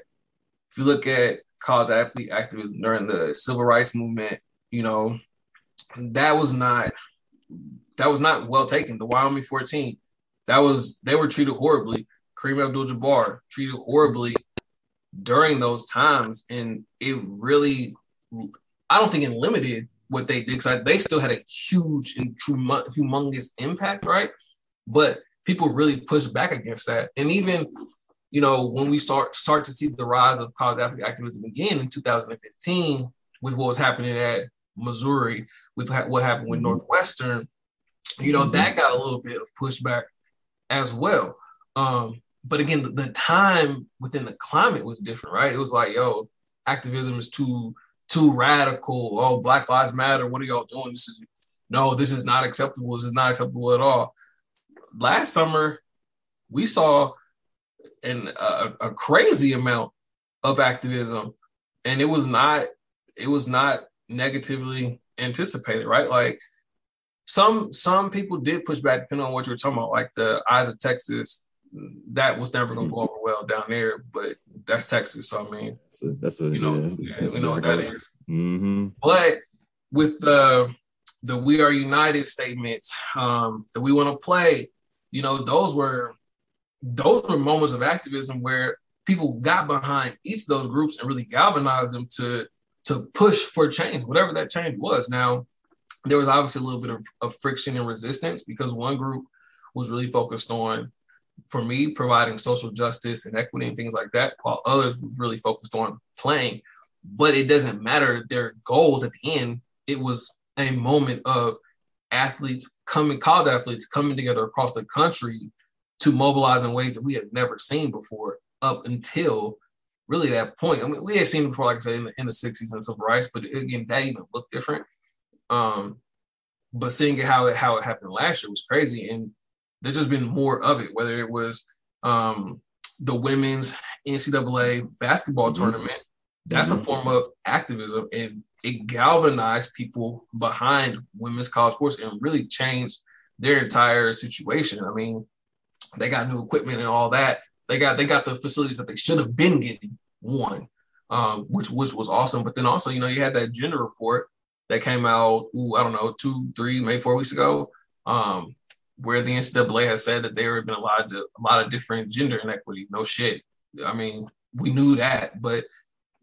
if you look at college athlete activism during the civil rights movement, you know, that was not that was not well taken. The Wyoming 14, that was they were treated horribly. Kareem Abdul-Jabbar treated horribly during those times, and it really, I don't think it limited what they did because they still had a huge and humongous impact, right? But people really pushed back against that, and even you know, when we start start to see the rise of college athlete activism again in 2015 with what was happening at Missouri, with what happened with mm-hmm. Northwestern, you know, that got a little bit of pushback as well. Um, but again, the, the time within the climate was different, right? It was like, yo, activism is too too radical. Oh, Black Lives Matter. What are y'all doing? This is no, this is not acceptable. This is not acceptable at all. Last summer, we saw and a, a crazy amount of activism, and it was not it was not negatively anticipated, right? Like some some people did push back depending on what you were talking about, like the Eyes of Texas. That was never going to go over well down there, but that's Texas. So I mean, that's a, that's a you know, yeah, we know what that is. Mm-hmm. But with the the "We Are United" statements, um, that we want to play, you know, those were those were moments of activism where people got behind each of those groups and really galvanized them to to push for change, whatever that change was. Now, there was obviously a little bit of, of friction and resistance because one group was really focused on, for me, providing social justice and equity and things like that, while others really focused on playing. But it doesn't matter their goals at the end. It was a moment of athletes coming, college athletes coming together across the country to mobilize in ways that we had never seen before up until really that point. I mean, we had seen before, like I said, in the, in the 60s and civil rights, but again, that even looked different. Um, but seeing how it how it happened last year was crazy, and there's just been more of it. Whether it was um, the women's NCAA basketball mm-hmm. tournament, that's mm-hmm. a form of activism, and it galvanized people behind women's college sports and really changed their entire situation. I mean, they got new equipment and all that. They got they got the facilities that they should have been getting. One, um, which which was awesome. But then also, you know, you had that gender report that came out. Ooh, I don't know, two, three, maybe four weeks ago, um, where the NCAA has said that there have been a lot of a lot of different gender inequity. No shit. I mean, we knew that, but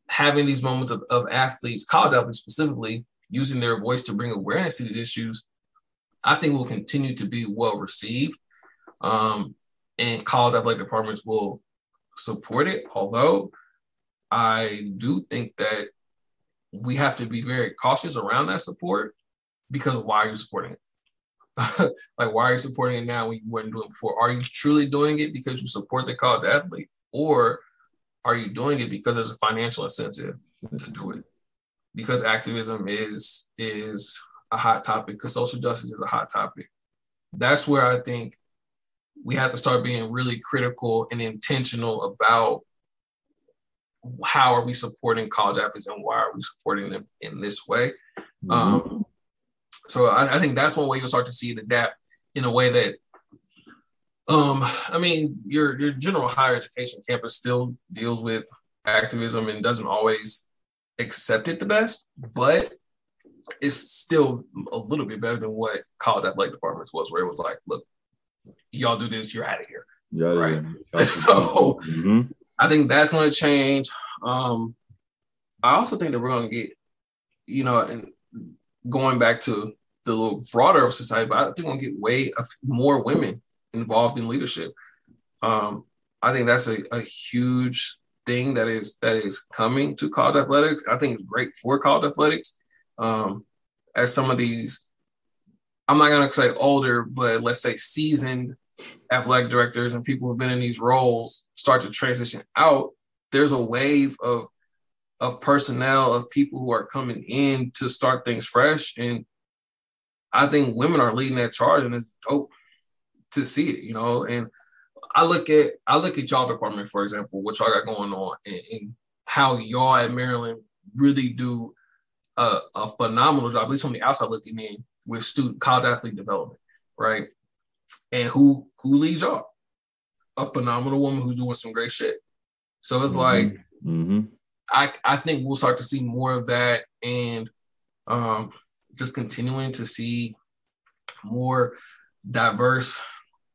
having these moments of, of athletes, college athletes specifically, using their voice to bring awareness to these issues, I think will continue to be well received. Um, and college athletic departments will support it. Although I do think that we have to be very cautious around that support because why are you supporting it? like, why are you supporting it now when you weren't doing it before? Are you truly doing it because you support the college athlete, or are you doing it because there's a financial incentive to do it? Because activism is is a hot topic, because social justice is a hot topic. That's where I think we have to start being really critical and intentional about how are we supporting college athletes and why are we supporting them in this way. Mm-hmm. Um, so I, I, think that's one way you'll start to see it adapt in a way that, um, I mean, your your general higher education campus still deals with activism and doesn't always accept it the best, but it's still a little bit better than what college athletic departments was, where it was like, look, y'all do this, you're out of here. Yeah, right. Yeah. so mm-hmm. I think that's going to change. Um, I also think that we're going to get, you know, and going back to the little broader of society, but I think we'll get way more women involved in leadership. Um, I think that's a, a huge thing that is that is coming to college athletics. I think it's great for college athletics. Um, as some of these I'm not gonna say older, but let's say seasoned athletic directors and people who've been in these roles start to transition out, there's a wave of of personnel of people who are coming in to start things fresh. And I think women are leading that charge and it's dope. to see it, you know. And I look at I look at y'all department, for example, what y'all got going on, and, and how y'all at Maryland really do a, a, phenomenal job, at least from the outside looking in, with student college athlete development, right? And who who leads y'all? A phenomenal woman who's doing some great shit. So it's mm-hmm. like mm-hmm. I I think we'll start to see more of that and um just continuing to see more diverse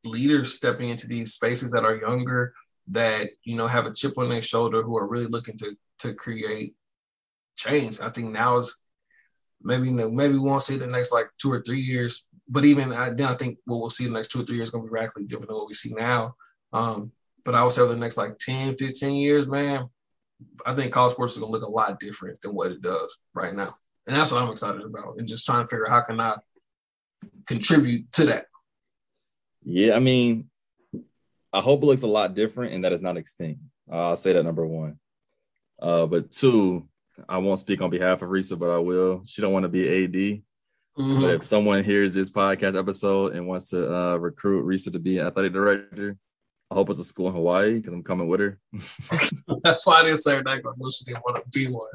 leaders stepping into these spaces that are younger that you know have a chip on their shoulder who are really looking to to create change. I think now is maybe maybe we won't see the next like two or three years, but even then I think what we'll see the next two or three years is going to be radically different than what we see now. Um, but I would say over the next like 10, 15 years, man, I think college sports is going to look a lot different than what it does right now. And that's what I'm excited about and just trying to figure out how can I contribute to that. Yeah, I mean, I hope it looks a lot different and that it's not extinct. Uh, I'll say that number one. Uh, but two, I won't speak on behalf of Risa, but I will. She don't want to be AD. Mm-hmm. But if someone hears this podcast episode and wants to uh, recruit Risa to be athletic director, I hope it's a school in Hawaii because I'm coming with her. That's why I didn't say her name. I know she didn't want to be one.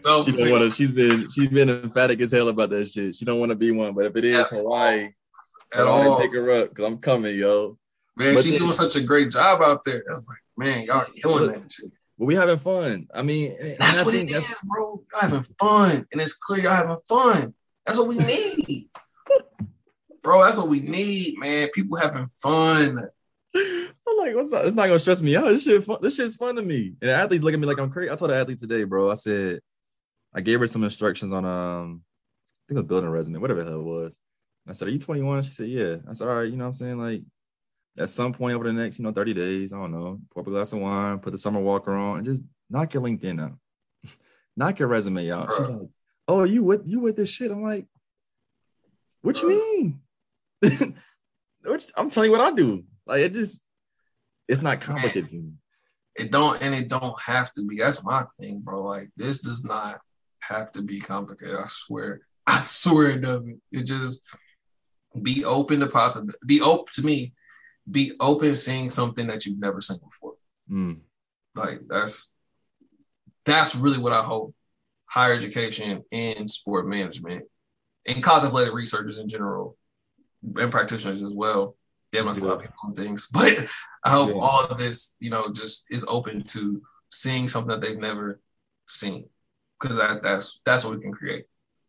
so she don't want to. She's been she's been emphatic as hell about that shit. She don't want to be one, but if it is Hawaii, at all, pick her up because I'm coming, yo. Man, she's doing such a great job out there. That's like, man, y'all killing that shit. But we having fun. I mean, that's what it that's... is, bro. Y'all having fun, and it's clear y'all having fun. That's what we need, bro. That's what we need, man. People having fun. I'm like, what's up? It's not gonna stress me out. This shit, fun. this shit's fun to me. And the athletes look at me like I'm crazy. I told the athlete today, bro. I said, I gave her some instructions on um, I think it was building a resume, whatever the hell it was. I said, Are you 21? She said, Yeah. I said, All right, you know what I'm saying? Like, at some point over the next, you know, 30 days, I don't know, pour up a glass of wine, put the Summer Walker on, and just knock your LinkedIn out. knock your resume out. She's like, Oh, you with you with this shit? I'm like, what you mean? I'm telling you what I do. Like it just it's not complicated. It don't and it don't have to be. That's my thing, bro. Like this does not have to be complicated. I swear. I swear it doesn't. It just be open to possibility. Be open to me. Be open seeing something that you've never seen before. Mm. Like that's that's really what I hope higher education and sport management and college athletic researchers in general and practitioners as well. Damn, that's yeah. a lot of people things, but I hope yeah. all of this, you know, just is open to seeing something that they've never seen because that that's that's what we can create.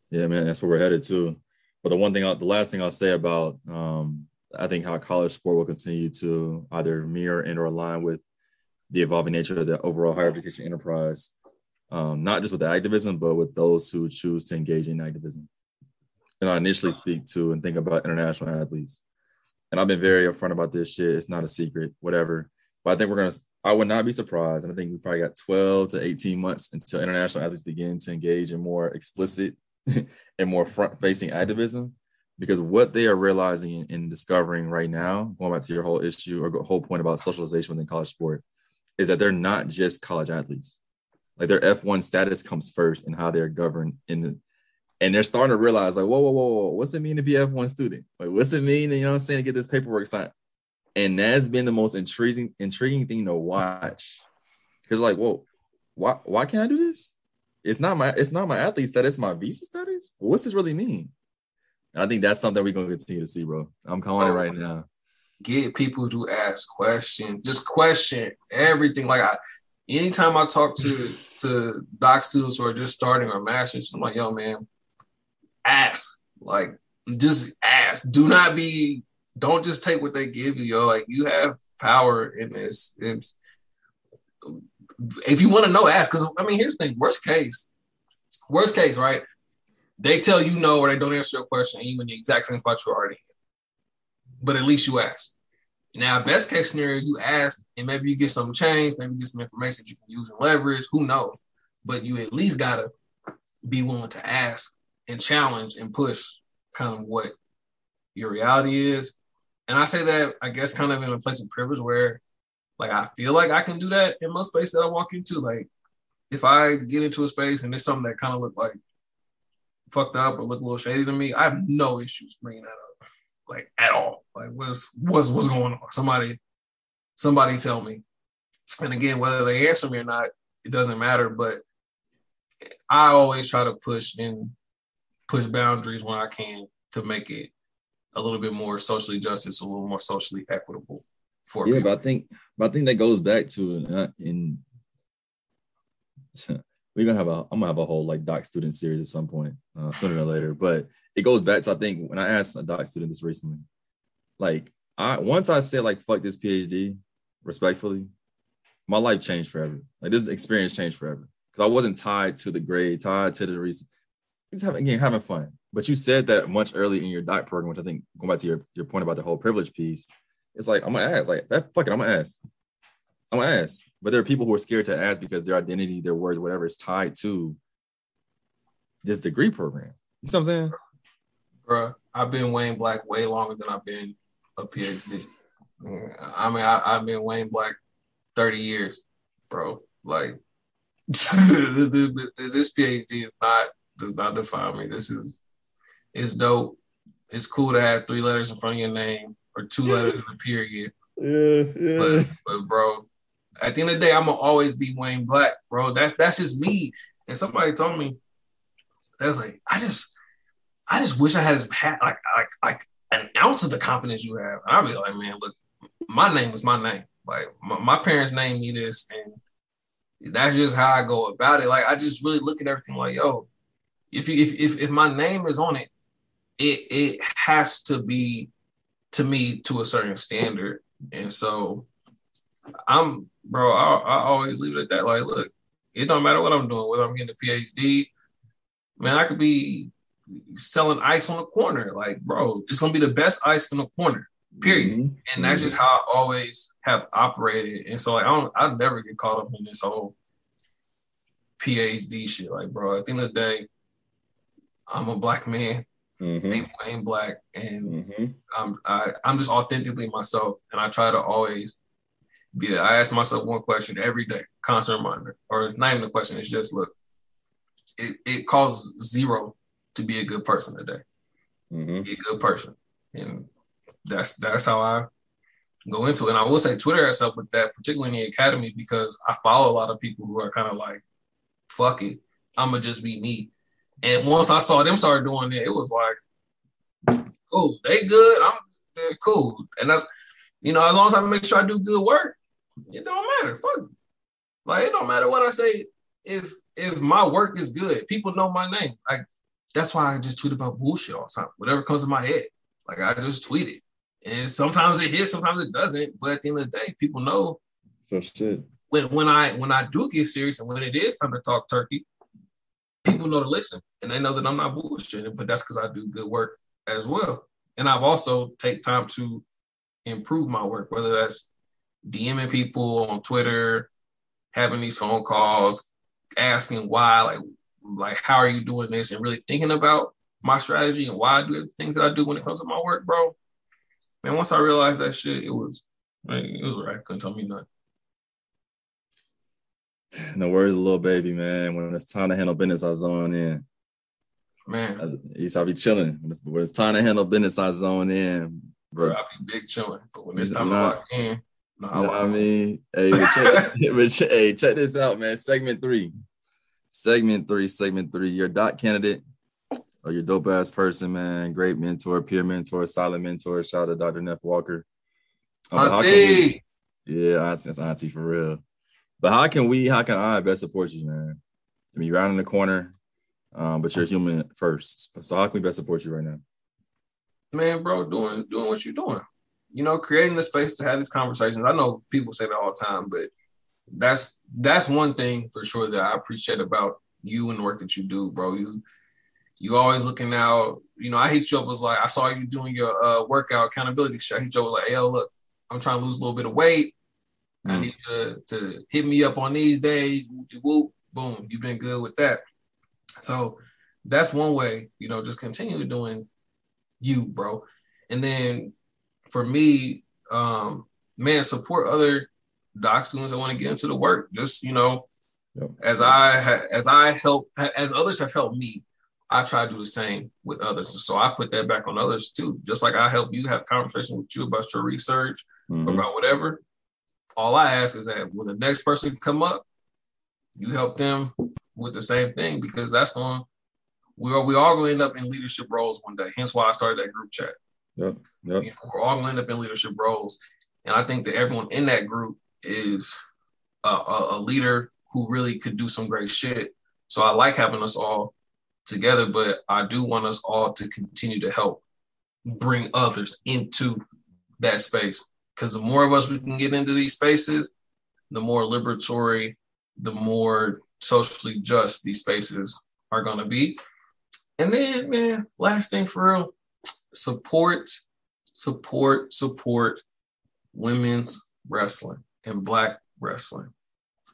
Yeah, man, that's where we're headed to. But the one thing, I'll, the last thing I'll say about, um, I think how college sport will continue to either mirror and or align with the evolving nature of the overall higher education enterprise, um, not just with the activism, but with those who choose to engage in activism. And I initially speak to and think about international athletes. And I've been very upfront about this shit. It's not a secret, whatever. But I think we're gonna. I would not be surprised, and I think we probably got 12 to 18 months until international athletes begin to engage in more explicit and more front-facing activism. Because what they are realizing and discovering right now, going back to your whole issue or whole point about socialization within college sport, is that they're not just college athletes. Like their F1 status comes first and how they're governed in the and they're starting to realize, like, whoa, whoa, whoa, whoa, what's it mean to be F1 student? Like, what's it mean, you know what I'm saying, to get this paperwork signed? And that's been the most intriguing, intriguing thing to watch. Because like, whoa, why why can't I do this? It's not my it's not my athlete status, it's my visa status. What's this really mean? And I think that's something we're gonna continue to see, bro. I'm calling oh, it right now. Get people to ask questions, just question everything. Like I anytime I talk to to doc students who are just starting or masters, I'm like, yo, man, ask. Like, just ask. Do not be. Don't just take what they give you, yo. Like, you have power in this. It's if you want to know, ask. Because I mean, here's the thing. Worst case, worst case, right? They tell you no or they don't answer your question, and you in the exact same spot you're already in. But at least you ask. Now, best case scenario, you ask, and maybe you get some change, maybe get some information that you can use and leverage. Who knows? But you at least gotta be willing to ask and challenge and push kind of what your reality is. And I say that I guess kind of in a place of privilege where like I feel like I can do that in most spaces that I walk into. Like if I get into a space and there's something that kind of look like fucked up or look a little shady to me, I have no issues bringing that up. like at all. Like what's what's what's going on? Somebody, somebody tell me. And again, whether they answer me or not, it doesn't matter. But I always try to push and push boundaries when I can to make it a little bit more socially justice, a little more socially equitable for yeah. People. But I think, but I think that goes back to uh, in. we're gonna have a I'm gonna have a whole like doc student series at some point uh, sooner or later. But it goes back to I think when I asked a doc student this recently, like I once I said like fuck this PhD respectfully, my life changed forever. Like this experience changed forever because I wasn't tied to the grade, tied to the reason. Just having again having fun. But you said that much early in your doc program, which I think going back to your, your point about the whole privilege piece, it's like I'm gonna ask, like that fuck it, I'm gonna ask. I'm gonna ask. But there are people who are scared to ask because their identity, their words, whatever is tied to this degree program. You know what I'm saying? Bro, I've been Wayne Black way longer than I've been a PhD. I mean, I, have been Wayne Black 30 years, bro. Like this PhD is not does not define me. This is it's dope. It's cool to have three letters in front of your name or two letters in a period. Yeah, yeah. But, but bro, at the end of the day, I'm gonna always be Wayne Black, bro. That's that's just me. And somebody told me, that's like, I just, I just wish I had had like like like an ounce of the confidence you have. And I'd be like, man, look, my name is my name. Like my, my parents named me this, and that's just how I go about it. Like I just really look at everything like, yo, if you, if if if my name is on it, it it has to be to me to a certain standard. And so I'm bro, I, I always leave it at that. Like, look, it don't matter what I'm doing, whether I'm getting a PhD, man, I could be selling ice on the corner. Like, bro, it's gonna be the best ice in the corner. Period. Mm-hmm. And that's just how I always have operated. And so like I don't I never get caught up in this whole PhD shit. Like, bro, at the end of the day, I'm a black man mm-hmm. named Wayne Black, and mm-hmm. I'm I, I'm just authentically myself, and I try to always be that. I ask myself one question every day, constant reminder, or it's not even a question. It's just look, it it costs zero to be a good person today. Mm-hmm. Be a good person, and that's that's how I go into it. And I will say Twitter has helped with that, particularly in the academy, because I follow a lot of people who are kind of like, fuck it, I'm gonna just be me. And once I saw them start doing it, it was like, cool, they good. I'm they're cool. And that's you know, as long as I make sure I do good work, it don't matter. Fuck. It. Like it don't matter what I say. If if my work is good, people know my name. Like that's why I just tweet about bullshit all the time. Whatever comes to my head, like I just tweet it. And sometimes it hits, sometimes it doesn't. But at the end of the day, people know. So shit. When when I when I do get serious and when it is time to talk turkey, people know to listen and they know that I'm not bullshitting, but that's because I do good work as well. And I've also take time to improve my work, whether that's DMing people on Twitter, having these phone calls, asking why, like, like how are you doing this, and really thinking about my strategy and why I do the things that I do when it comes to my work, bro. Man, once I realized that shit, it was, it was right. Couldn't tell me nothing. No worries, little baby, man. When it's time to handle business, I zone in. Man, I, I be chilling. When it's, when it's time to handle business, I zone in, bro. bro I be big chilling, but when it's time to lock in, no, you know what I mean? Hey, but check, but check, hey, check this out, man. Segment three, segment three, segment three. Your doc candidate or your dope ass person, man. Great mentor, peer mentor, silent mentor. Shout out to Dr. Neff Walker. Auntie. yeah, it's auntie for real. But how can we, how can I best support you, man? I mean, you're out in the corner, um, but you're human first. So how can we best support you right now? Man, bro, doing doing what you're doing. You know, creating the space to have these conversations. I know people say that all the time, but that's that's one thing for sure that I appreciate about you and the work that you do, bro. You you always looking out. You know, I hit you up was like I saw you doing your uh, workout accountability show. I hit you up was like, yo, look, I'm trying to lose a little bit of weight. Mm. I need you to, to hit me up on these days. Whoop, boom, you've been good with that. So that's one way, you know, just continue doing you, bro. And then for me, um, man, support other doc students that want to get into the work. Just you know, yep. as I as I help as others have helped me, I try to do the same with others. So I put that back on others too. Just like I help you have conversation with you about your research, mm-hmm. about whatever. All I ask is that when the next person come up, you help them with the same thing because that's going we are we all going to end up in leadership roles one day. Hence why I started that group chat. Yep. Yep. You know, we're all going to end up in leadership roles, and I think that everyone in that group is a, a, a leader who really could do some great shit. So I like having us all together, but I do want us all to continue to help bring others into that space. Because the more of us we can get into these spaces, the more liberatory, the more socially just these spaces are going to be. And then, man, last thing for real support, support, support women's wrestling and Black wrestling.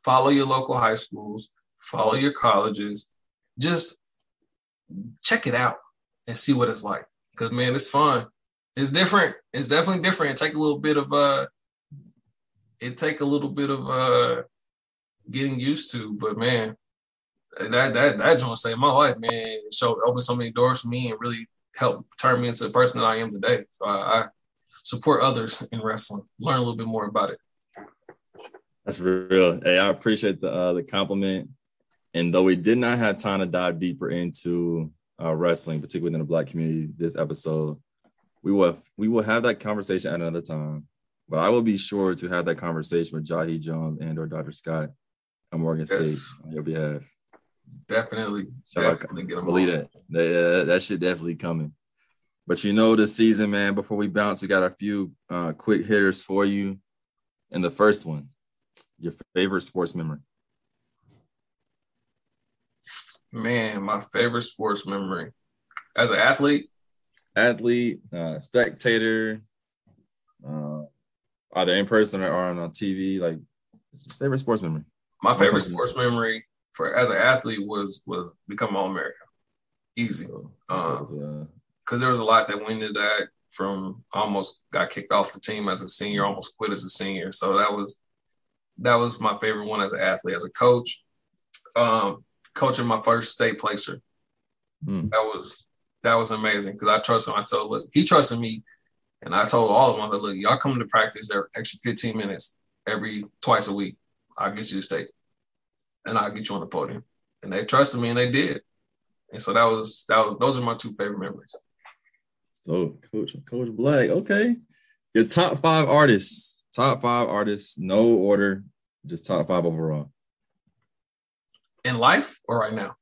Follow your local high schools, follow your colleges. Just check it out and see what it's like. Cause man, it's fun. It's different. It's definitely different. It take a little bit of uh it take a little bit of uh getting used to, but man, that that that joint saved my life, man. It showed opened so many doors for me and really helped turn me into the person that I am today. So I, I support others in wrestling, learn a little bit more about it. That's real. Hey, I appreciate the uh, the compliment. And though we did not have time to dive deeper into uh, wrestling, particularly in the Black community, this episode, we will we will have that conversation at another time. But I will be sure to have that conversation with Jahi Jones and or Dr. Scott at Morgan yes. State on your behalf. Definitely, definitely get them believe that. That, uh, that shit definitely coming. But you know, this season, man. Before we bounce, we got a few uh, quick hitters for you. And the first one, your favorite sports memory. Man, my favorite sports memory as an athlete. Athlete, uh, spectator, uh, either in person or on, on TV. Like, favorite sports memory. My favorite sports memory for as an athlete was was become All American. Easy. Because um, there was a lot that went into that. From almost got kicked off the team as a senior, almost quit as a senior. So that was that was my favorite one as an athlete. As a coach, um, coaching my first state placer. Mm. That was that was amazing because I trust him. I told look, he trusted me, and I told all of them, that look, y'all come to practice there extra 15 minutes every twice a week. I'll get you to state, and I'll get you on the podium. And they trusted me, and they did. And so that was that was those are my two favorite memories. So, Coach Coach Black, okay, your top five artists, top five artists, no order, just top five overall in life or right now?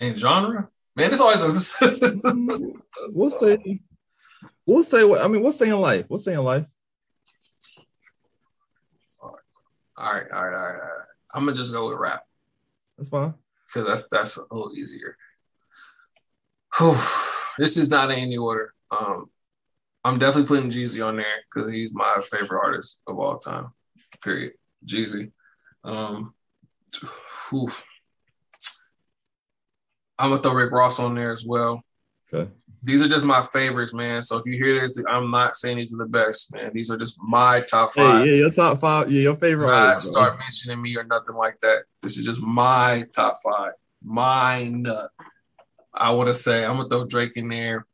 In genre? Man, this always we'll say we'll say what I mean, we'll say in life. We'll say in life. All right, all right, all right, all right. I'm gonna just go with rap. That's fine. Because that's that's a little easier. Whew. This is not in any order. Um, I'm definitely putting Jeezy on there because he's my favorite artist of all time. Period. Jeezy. Um, oof. I'm gonna throw Rick Ross on there as well. Okay. These are just my favorites, man. So if you hear this, I'm not saying these are the best, man. These are just my top five. Hey, yeah, your top five. Yeah, your favorite. Not start mentioning me or nothing like that. This is just my top five. Mine. I want to say I'm gonna throw Drake in there.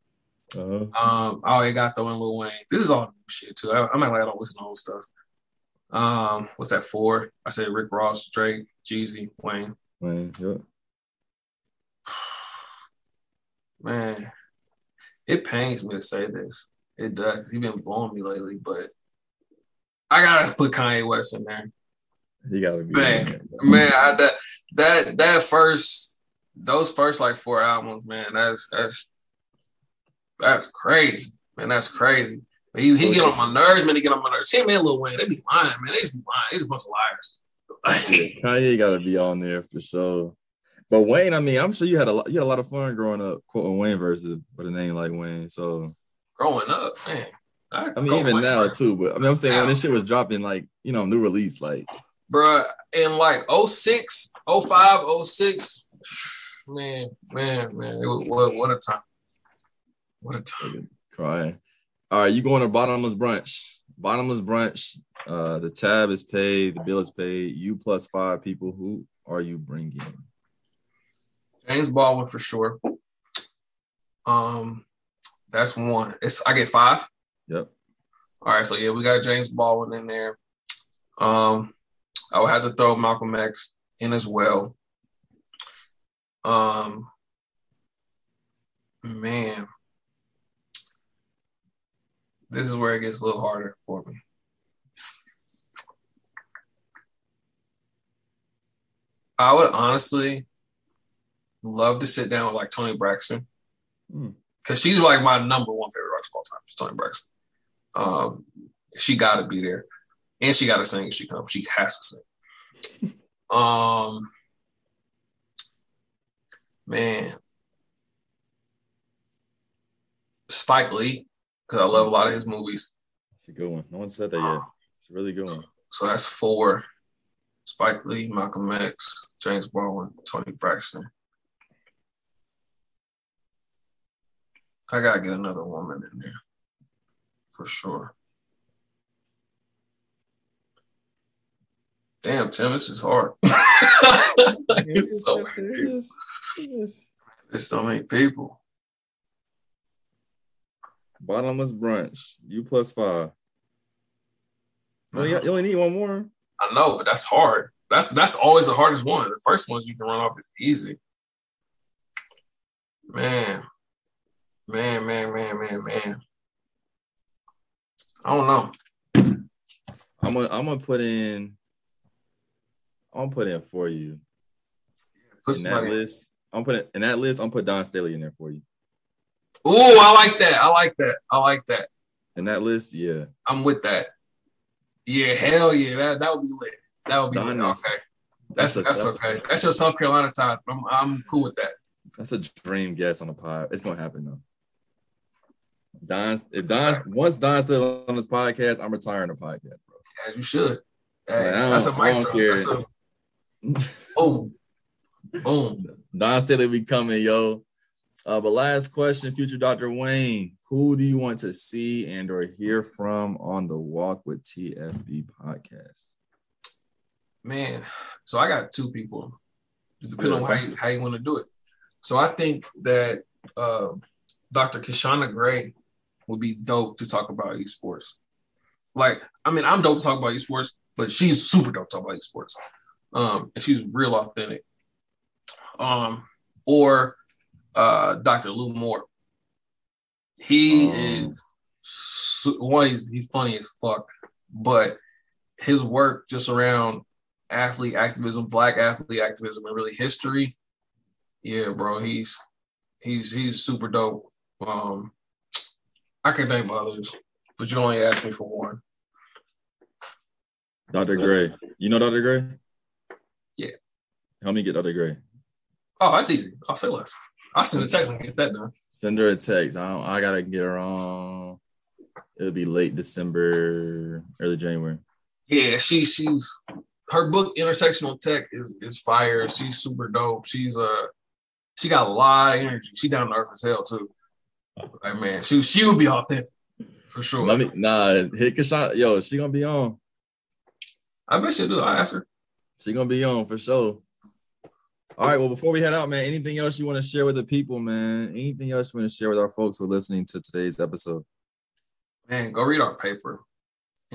Uh-huh. Um, oh, I got throwing Lil Wayne. This is all new shit too. I, I'm not like I don't listen to old stuff. Um, what's that for? I said Rick Ross, Drake, Jeezy, Wayne. Wayne, yep. Man, it pains me to say this. It does. He's been blowing me lately, but I gotta put Kanye West in there. He gotta be man, man. I, that that that first, those first like four albums, man. That's that's that's crazy, man. That's crazy. He, he get on my nerves, man. He get on my nerves. Him and Lil Wayne, they be lying, man. They just be lying. They just a bunch of liars. yeah, Kanye got to be on there for sure. But Wayne, I mean, I'm sure you had a lot, you had a lot of fun growing up quoting Wayne versus with a name like Wayne. So growing up, man. I, I mean, even Wayne now too. But I mean, I'm saying now. when this shit was dropping, like you know, new release, like, bruh, in like 06, 05, 06, man, man, man, it was, what, what a time. What a time. Crying. All right, you going to bottomless brunch. Bottomless brunch. Uh, the tab is paid. The bill is paid. You plus five people. Who are you bringing? James Baldwin for sure. Um, that's one. It's I get five. Yep. All right, so yeah, we got James Baldwin in there. Um, I would have to throw Malcolm X in as well. Um, man, this is where it gets a little harder for me. I would honestly love to sit down with like Toni Braxton because hmm. she's like my number one favorite artist of all time. Toni Braxton. Um, she got to be there, and she got to sing. If she comes, she has to sing. um, man, Spike Lee because I love a lot of his movies. It's a good one. No one said that yet. It's a really good one. So that's four. Spike Lee, Malcolm X, James Baldwin, Toni Braxton. I gotta get another woman in there for sure. Damn, Tim, this is hard. it's so many There's so many people. Bottomless brunch. You plus five. You only, you only need one more. I know, but that's hard. That's that's always the hardest one. The first ones you can run off is easy. Man, man, man, man, man, man. I don't know. I'm gonna I'm gonna put in. I'm gonna put in for you. Put in that list. I'm putting in that list. I'm put Dawn Staley in there for you. Oh, I like that. I like that. I like that. In that list, yeah. I'm with that. Yeah, hell yeah. That that would be lit. That would be lit. Okay. That's that's, a, that's, that's okay. That's your South Carolina time. I'm I'm cool with that. That's a dream guess on the pod. It's gonna happen though. Dawn, if Dawn once Dawn's still on this podcast, I'm retiring the podcast, bro. As you should. Hey, that's a mic That's a, boom. Boom. Staley be coming, yo. Uh, but last question, future Dr. Wayne, who do you want to see and or hear from on the Walk with TFB podcast? Man, so I got two people. Just depending on how you, how you want to do it. So I think that uh, Dr. Kishonna Gray would be dope to talk about esports. Like, I mean, I'm dope to talk about esports, but she's super dope to talk about esports. Um, and she's real authentic. Um, or uh, Dr. Lou Moore. He um. is one. He's, he's funny as fuck, but his work just around athlete activism, black athlete activism, and really history. Yeah, bro, he's he's he's super dope. Um, I could name others, but you only asked me for one. Dr. Gray, you know Dr. Gray? Yeah. Help me get Dr. Gray. Oh, that's easy. I'll say less. I'll send a text and get that done. Send her a text. I, I gotta get her on. It'll be late December, early January. Yeah, she she's her book Intersectional Tech is is fire. She's super dope. She's uh she got a lot of energy. She down to earth as hell too. Like man, she she would be authentic for sure. Let me nah hit Kishonna. Yo, she gonna be on. I bet she'll do. I ask her. She gonna be on for sure. All right. Well, before we head out, man, anything else you want to share with the people, man? Anything else you want to share with our folks who are listening to today's episode? Man, go read our paper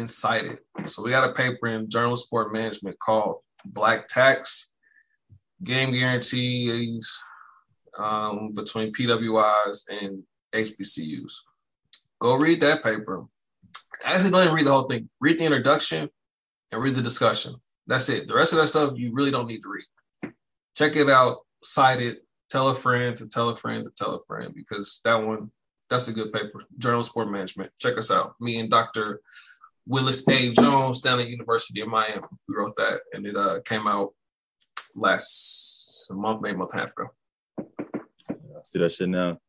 cite it. So we got a paper in Journal Sport Management called Black Tax Game Guarantees um, between PWIs and HBCUs. Go read that paper. Actually, don't even read the whole thing. Read the introduction and read the discussion. That's it. The rest of that stuff you really don't need to read check it out, cite it, tell a friend to tell a friend to tell a friend because that one, that's a good paper. Journal of Sport Management. Check us out. Me and Dr. Willis Dave Jones down at University of Miami. We wrote that and it uh, came out last month, maybe month and a half ago. I see that shit now.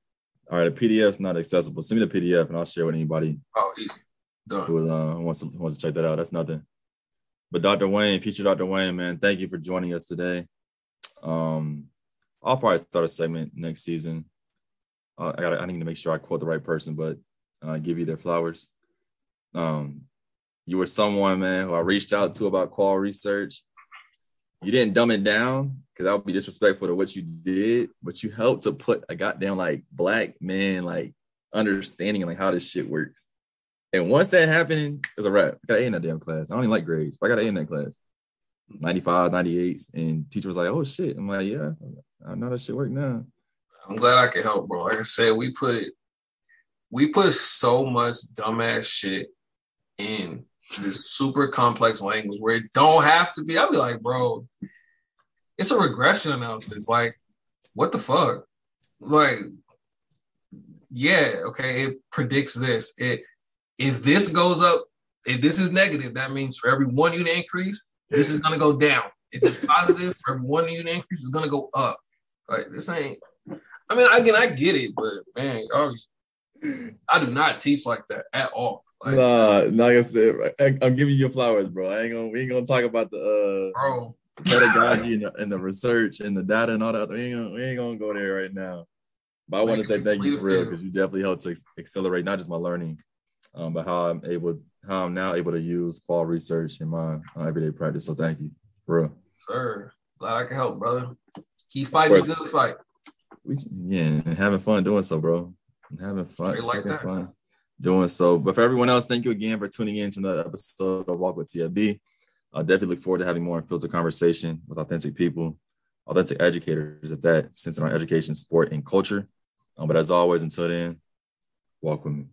All right, the PDF's not accessible. Send me the PDF and I'll share with anybody. Oh, easy. Done. Who uh, wants to wants to check that out? That's nothing. But Dr. Wayne, future Dr. Wayne, man, thank you for joining us today. Um, I'll probably start a segment next season. Uh, I got I need to make sure I quote the right person, but uh, give you their flowers. Um, you were someone, man, who I reached out to about qual research. You didn't dumb it down because I would be disrespectful to what you did, but you helped to put a goddamn like black man like understanding like how this shit works. And once that happened, it's a wrap. I got A in that damn class. I don't even like grades, but I got A in that class. 95, 98s. And teacher was like, oh shit. I'm like, yeah, I know that shit work now. I'm glad I could help, bro. Like I said, we put we put so much dumbass shit in this super complex language where it don't have to be. I'll be like, bro, it's a regression analysis. Like, what the fuck? Like, yeah, okay, it predicts this. It if this goes up, if this is negative, that means for every one unit increase, this is gonna go down. If it's positive, for every one unit increase, it's gonna go up. Like this ain't. I mean, again, I get it, but man, I do not teach like that at all. Nah, like I said, I, am giving you flowers, bro. I ain't gonna we ain't gonna talk about the uh bro pedagogy and, the, and the research and the data and all that. We ain't gonna, we ain't gonna go there right now. But I want to say thank you for real because you definitely helped to accelerate not just my learning, um, but how I'm able, how I'm now able to use qual research in my uh, everyday practice. So thank you, for real. Sir, glad I can help, brother. Keep fighting the good fight. We, yeah, having fun doing so, bro. having fun, like having fun doing so. But for everyone else, thank you again for tuning in to another episode of Walk with TFB. I definitely look forward to having more unfiltered conversation with authentic people, authentic educators at that, centered on education, sport, and culture. Um, but as always, until then, walk with me.